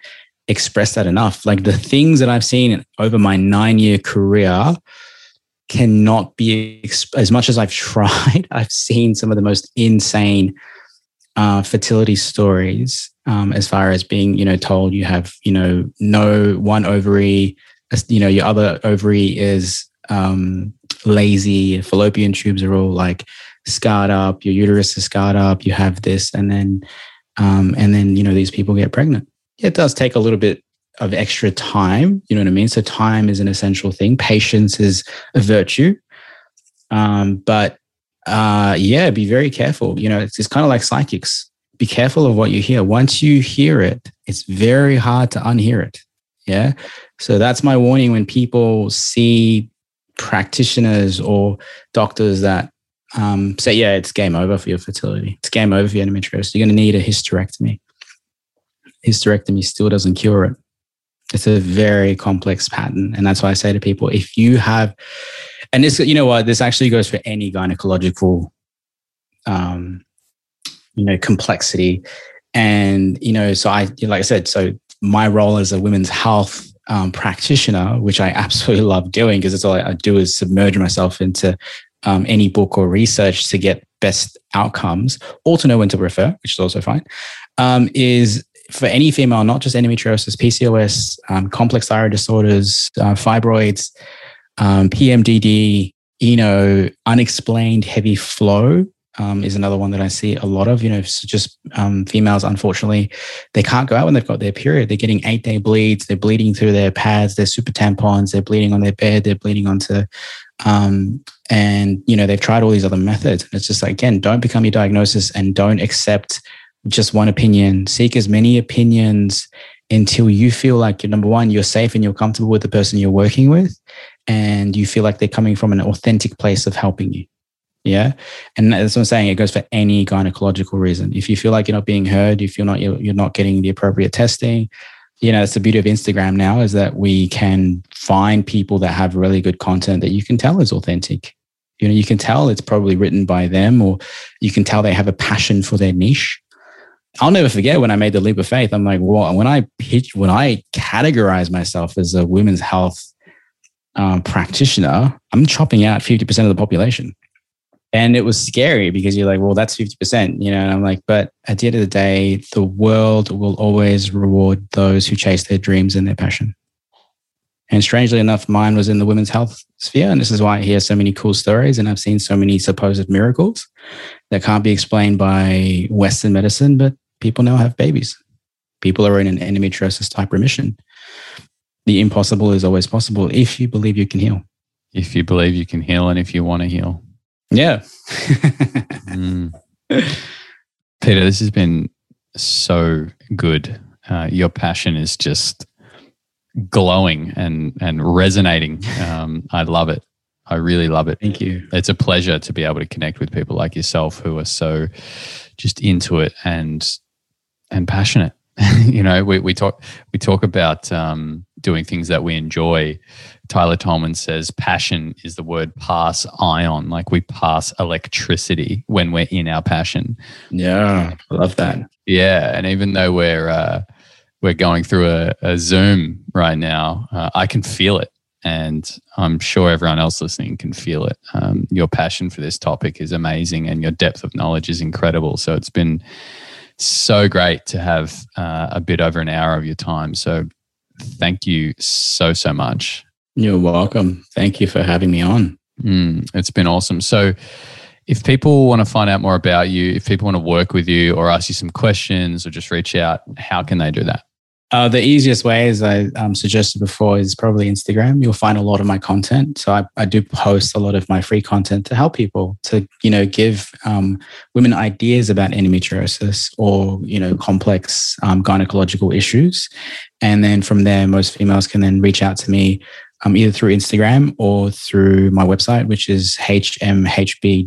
express that enough. Like the things that I've seen over my nine year career cannot be as much as I've tried. I've seen some of the most insane uh, fertility stories um, as far as being, you know, told you have, you know, no one ovary, you know, your other ovary is um, lazy. Fallopian tubes are all like scarred up. Your uterus is scarred up. You have this, and then, um, and then, you know, these people get pregnant. It does take a little bit of extra time. You know what I mean? So time is an essential thing. Patience is a virtue. Um, but uh, yeah, be very careful. You know, it's, it's kind of like psychics. Be careful of what you hear. Once you hear it, it's very hard to unhear it. Yeah. So that's my warning when people see practitioners or doctors that um, say, yeah, it's game over for your fertility. It's game over for your endometriosis. You're going to need a hysterectomy. Hysterectomy still doesn't cure it. It's a very complex pattern. And that's why I say to people, if you have, and this, you know what, this actually goes for any gynecological, um, you know, complexity. And, you know, so I, like I said, so my role as a women's health um, practitioner, which I absolutely love doing because it's all I do is submerge myself into um, any book or research to get best outcomes or to know when to refer, which is also fine, um, is for any female, not just endometriosis, PCOS, um, complex thyroid disorders, uh, fibroids, um, PMDD, you know, unexplained heavy flow um, is another one that I see a lot of. You know, just um, females, unfortunately, they can't go out when they've got their period. They're getting eight day bleeds. They're bleeding through their pads, their super tampons. They're bleeding on their bed. They're bleeding onto, um, and you know, they've tried all these other methods. And it's just like again, don't become your diagnosis and don't accept just one opinion. Seek as many opinions until you feel like you're number one, you're safe and you're comfortable with the person you're working with, and you feel like they're coming from an authentic place of helping you. Yeah. And that's what I'm saying. It goes for any gynecological reason. If you feel like you're not being heard, if you feel not you're, you're not getting the appropriate testing, you know, it's the beauty of Instagram now is that we can find people that have really good content that you can tell is authentic. You know, you can tell it's probably written by them, or you can tell they have a passion for their niche I'll never forget when I made the leap of faith. I'm like, well, when I pitch, when I categorize myself as a women's health um, practitioner, I'm chopping out 50% of the population. And it was scary because you're like, well, that's 50%, you know? And I'm like, but at the end of the day, the world will always reward those who chase their dreams and their passion. And strangely enough, mine was in the women's health sphere. And this is why I hear so many cool stories and I've seen so many supposed miracles that can't be explained by Western medicine, but people now have babies. People are in an endometriosis type remission. The impossible is always possible if you believe you can heal. If you believe you can heal and if you want to heal. Yeah. mm. Peter, this has been so good. Uh, your passion is just glowing and and resonating. Um, I love it. I really love it. Thank you. It's a pleasure to be able to connect with people like yourself who are so just into it and and passionate. you know, we, we talk we talk about um, doing things that we enjoy. Tyler Tolman says passion is the word pass ion, like we pass electricity when we're in our passion. Yeah, I love that. Yeah, and even though we're uh, we're going through a, a Zoom right now, uh, I can feel it, and I'm sure everyone else listening can feel it. Um, your passion for this topic is amazing, and your depth of knowledge is incredible. So it's been so great to have uh, a bit over an hour of your time. So thank you so, so much. You're welcome. Thank you for having me on. Mm, it's been awesome. So, if people want to find out more about you, if people want to work with you or ask you some questions or just reach out, how can they do that? Uh, the easiest way, as I um, suggested before, is probably Instagram. You'll find a lot of my content. So I, I do post a lot of my free content to help people to, you know, give um, women ideas about endometriosis or, you know, complex um, gynecological issues. And then from there, most females can then reach out to me um, either through Instagram or through my website, which is hmhb.com.au.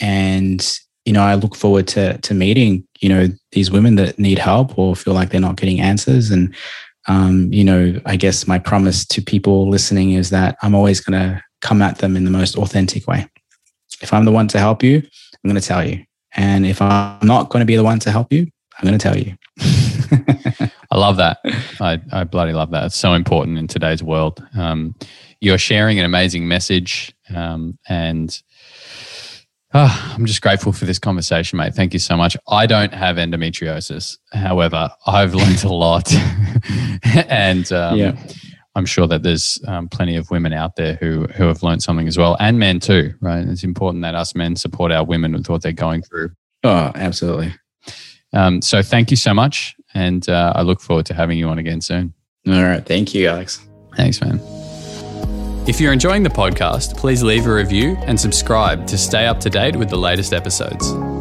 And you know, I look forward to to meeting, you know, these women that need help or feel like they're not getting answers. And um, you know, I guess my promise to people listening is that I'm always going to come at them in the most authentic way. If I'm the one to help you, I'm going to tell you. And if I'm not going to be the one to help you, I'm going to tell you. I love that. I, I bloody love that. It's so important in today's world. Um, you're sharing an amazing message, um, and Oh, I'm just grateful for this conversation, mate. Thank you so much. I don't have endometriosis. However, I've learned a lot. and um, yeah. I'm sure that there's um, plenty of women out there who, who have learned something as well, and men too, right? It's important that us men support our women with what they're going through. Oh, absolutely. Um, so thank you so much. And uh, I look forward to having you on again soon. All right. Thank you, Alex. Thanks, man. If you're enjoying the podcast, please leave a review and subscribe to stay up to date with the latest episodes.